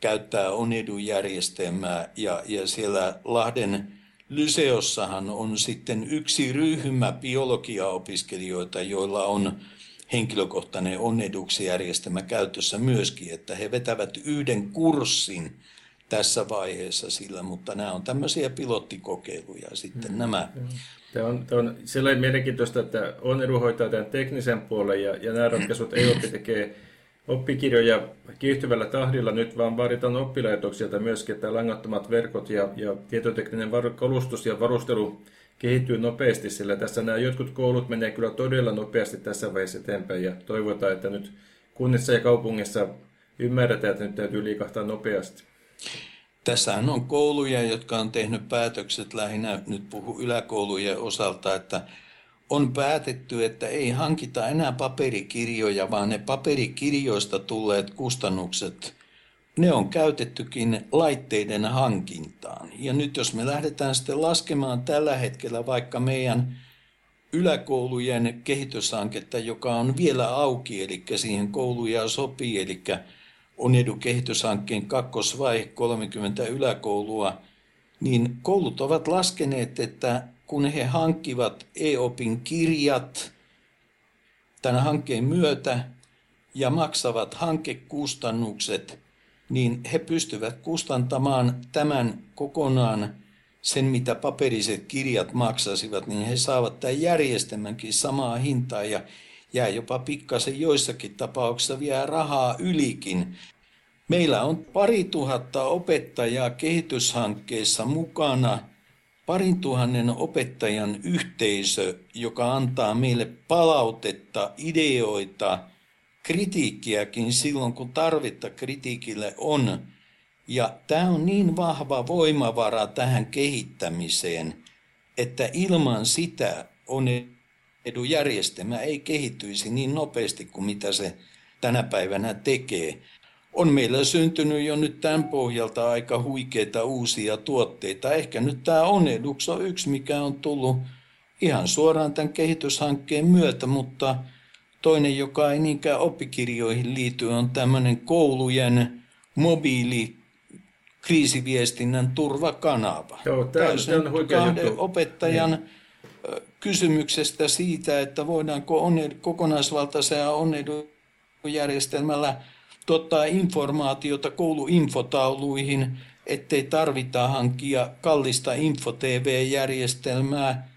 käyttää Onedun järjestelmää. Ja, ja siellä Lahden Lyseossahan on sitten yksi ryhmä biologiaopiskelijoita, joilla on henkilökohtainen onneduksijärjestelmä käytössä myöskin, että he vetävät yhden kurssin tässä vaiheessa sillä, mutta nämä on tämmöisiä pilottikokeiluja sitten mm. nämä. Tämä on, tämä on sellainen mielenkiintoista, että on hoitaa tämän teknisen puolen ja, ja nämä ratkaisut ei oppi tekee oppikirjoja kiihtyvällä tahdilla. Nyt vaan vaaditaan oppilaitoksilta myöskin, että langattomat verkot ja, ja tietotekninen var, kolustus ja varustelu kehittyy nopeasti, sillä tässä nämä jotkut koulut menee kyllä todella nopeasti tässä vaiheessa eteenpäin ja toivotaan, että nyt kunnissa ja kaupungissa ymmärretään, että nyt täytyy liikahtaa nopeasti. Tässähän on kouluja, jotka on tehnyt päätökset lähinnä, nyt puhu yläkoulujen osalta, että on päätetty, että ei hankita enää paperikirjoja, vaan ne paperikirjoista tulleet kustannukset, ne on käytettykin laitteiden hankintaan. Ja nyt jos me lähdetään sitten laskemaan tällä hetkellä vaikka meidän yläkoulujen kehityshanketta, joka on vielä auki, eli siihen kouluja sopii, eli on edu kehityshankkeen kakkosvaihe 30 yläkoulua, niin koulut ovat laskeneet, että kun he hankkivat e-opin kirjat tämän hankkeen myötä ja maksavat hankekustannukset, niin he pystyvät kustantamaan tämän kokonaan sen, mitä paperiset kirjat maksasivat, niin he saavat tämän järjestelmänkin samaa hintaa ja jää jopa pikkasen joissakin tapauksissa vielä rahaa ylikin. Meillä on pari tuhatta opettajaa kehityshankkeessa mukana, parin tuhannen opettajan yhteisö, joka antaa meille palautetta, ideoita, kritiikkiäkin silloin, kun tarvetta kritiikille on. Ja tämä on niin vahva voimavara tähän kehittämiseen, että ilman sitä on edujärjestelmä ei kehittyisi niin nopeasti kuin mitä se tänä päivänä tekee. On meillä syntynyt jo nyt tämän pohjalta aika huikeita uusia tuotteita. Ehkä nyt tämä Onedux on yksi, mikä on tullut ihan suoraan tämän kehityshankkeen myötä, mutta toinen, joka ei niinkään oppikirjoihin liity, on tämmöinen koulujen mobiili kriisiviestinnän turvakanava. Joo, tämä, Täysin on kahden juttu. opettajan niin kysymyksestä siitä, että voidaanko onne, kokonaisvaltaisella onnedujärjestelmällä tuottaa informaatiota kouluinfotauluihin, ettei tarvita hankkia kallista info-TV-järjestelmää.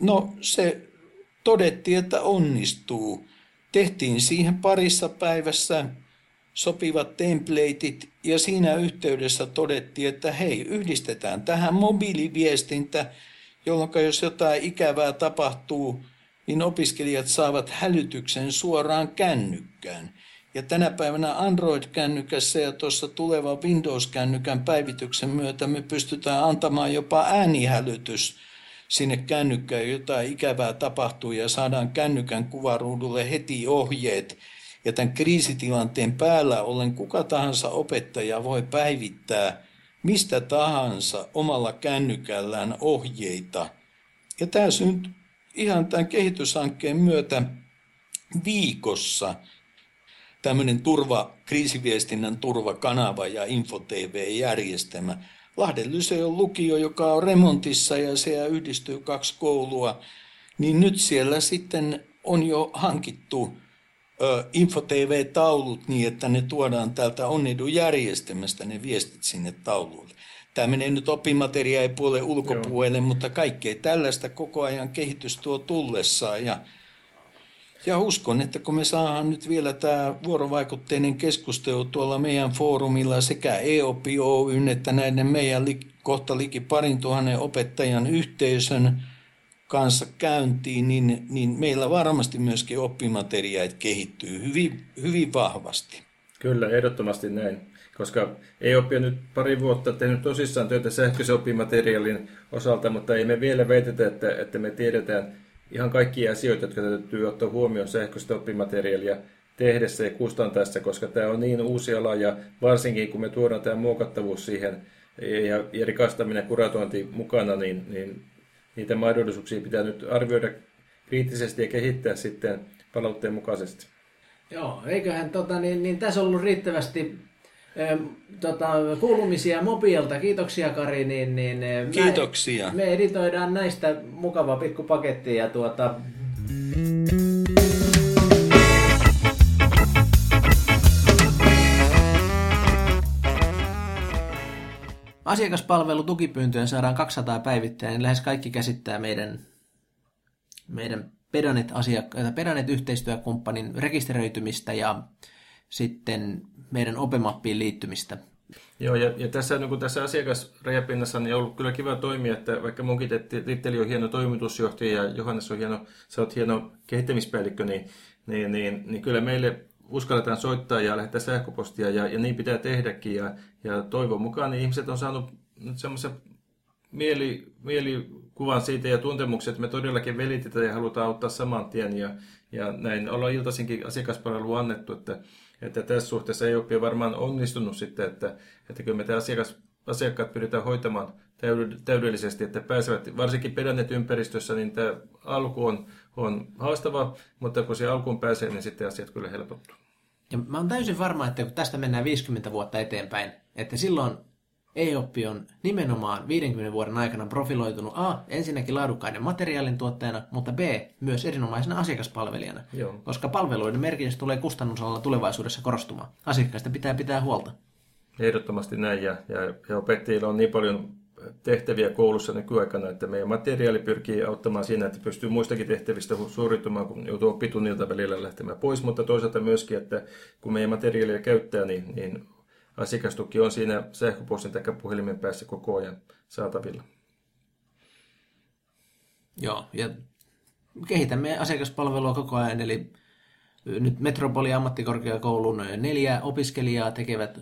No se todettiin, että onnistuu. Tehtiin siihen parissa päivässä sopivat templateit ja siinä yhteydessä todettiin, että hei, yhdistetään tähän mobiiliviestintä jolloin jos jotain ikävää tapahtuu, niin opiskelijat saavat hälytyksen suoraan kännykkään. Ja tänä päivänä Android-kännykässä ja tuossa tulevan Windows-kännykän päivityksen myötä me pystytään antamaan jopa äänihälytys sinne kännykkään, jotain ikävää tapahtuu ja saadaan kännykän kuvaruudulle heti ohjeet. Ja tämän kriisitilanteen päällä ollen kuka tahansa opettaja voi päivittää mistä tahansa omalla kännykällään ohjeita. Ja tämä syntyi ihan tämän kehityshankkeen myötä viikossa tämmöinen turva, kriisiviestinnän turvakanava ja info-tv-järjestelmä. Lahden Lyseon lukio, joka on remontissa ja siellä yhdistyy kaksi koulua, niin nyt siellä sitten on jo hankittu infotv-taulut niin, että ne tuodaan täältä onnedun järjestelmästä ne viestit sinne tauluille. Tämä menee nyt oppimateriaalipuolen ulkopuolelle, Joo. mutta kaikkea tällaista koko ajan kehitys tuo tullessaan. Ja, ja uskon, että kun me saadaan nyt vielä tämä vuorovaikutteinen keskustelu tuolla meidän foorumilla sekä EOP Oyn että näiden meidän li, kohta liki parin tuhannen opettajan yhteisön kanssa käyntiin, niin, niin meillä varmasti myöskin oppimateriaalit kehittyy hyvin, hyvin vahvasti. Kyllä, ehdottomasti näin. Koska ei oppia nyt pari vuotta tehnyt tosissaan työtä sähköisen oppimateriaalin osalta, mutta ei me vielä väitetä, että, että me tiedetään ihan kaikkia asioita, jotka täytyy ottaa huomioon sähköistä oppimateriaalia tehdessä ja kustantaessa, koska tämä on niin uusi ala ja varsinkin kun me tuodaan tämä muokattavuus siihen ja, ja rikastaminen kuratointi mukana, niin, niin niitä mahdollisuuksia pitää nyt arvioida kriittisesti ja kehittää sitten palautteen mukaisesti. Joo, eiköhän tota, niin, niin tässä ollut riittävästi tota, kuulumisia Mobiilta. Kiitoksia Kari. Niin, niin, Kiitoksia. Me, me editoidaan näistä mukava pikkupaketti ja tuota, Asiakaspalvelu tukipyyntöön saadaan 200 päivittäin, niin lähes kaikki käsittää meidän, meidän Pedanet, asiakka- Pedanet yhteistyökumppanin rekisteröitymistä ja sitten meidän opemappiin liittymistä. Joo, ja, ja tässä, niin tässä asiakasrajapinnassa niin on ollut kyllä kiva toimia, että vaikka munkin titteli on hieno toimitusjohtaja ja Johannes on hieno, sä oot hieno kehittämispäällikkö, niin, niin, niin, niin kyllä meille uskalletaan soittaa ja lähettää sähköpostia ja, ja niin pitää tehdäkin. Ja, ja toivon mukaan niin ihmiset on saanut semmoisen mieli, mielikuvan siitä ja tuntemukset, että me todellakin velitetään ja halutaan auttaa saman tien. Ja, ja näin ollaan iltaisinkin asiakaspalvelu annettu, että, että tässä suhteessa ei ole varmaan onnistunut sitten, että, että kyllä me tämä asiakas, asiakkaat pyritään hoitamaan täydellisesti, että pääsevät, varsinkin pedannet ympäristössä, niin tämä alku on, on haastava, mutta kun se alkuun pääsee, niin sitten asiat kyllä helpottuu. Ja mä oon täysin varma, että kun tästä mennään 50 vuotta eteenpäin, että silloin EOPI on nimenomaan 50 vuoden aikana profiloitunut A, ensinnäkin laadukkaiden materiaalin tuottajana, mutta B, myös erinomaisena asiakaspalvelijana. Joo. Koska palveluiden merkitys tulee kustannusalalla tulevaisuudessa korostumaan. Asiakkaista pitää pitää huolta. Ehdottomasti näin, ja, ja, ja opettajilla on niin paljon tehtäviä koulussa nykyaikana, että meidän materiaali pyrkii auttamaan siinä, että pystyy muistakin tehtävistä suorittamaan, kun joutuu oppitunnilta välillä lähtemään pois, mutta toisaalta myöskin, että kun meidän materiaalia käyttää, niin, niin asiakastuki on siinä sähköpostin tai puhelimen päässä koko ajan saatavilla. Joo, ja kehitämme asiakaspalvelua koko ajan, eli nyt Metropoli ammattikorkeakoulun neljä opiskelijaa tekevät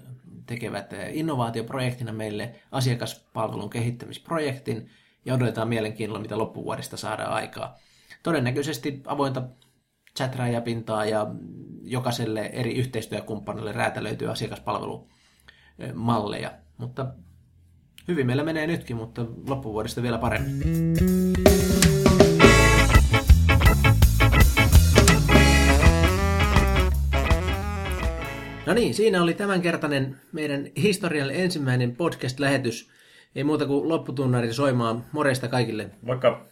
tekevät innovaatioprojektina meille asiakaspalvelun kehittämisprojektin ja odotetaan mielenkiinnolla, mitä loppuvuodesta saadaan aikaa. Todennäköisesti avointa chat pintaa ja jokaiselle eri yhteistyökumppanille räätälöityy asiakaspalvelumalleja, mutta hyvin meillä menee nytkin, mutta loppuvuodesta vielä paremmin. No niin, siinä oli tämänkertainen meidän historiallinen ensimmäinen podcast-lähetys. Ei muuta kuin lopputunnari soimaan. Morjesta kaikille. Moikka.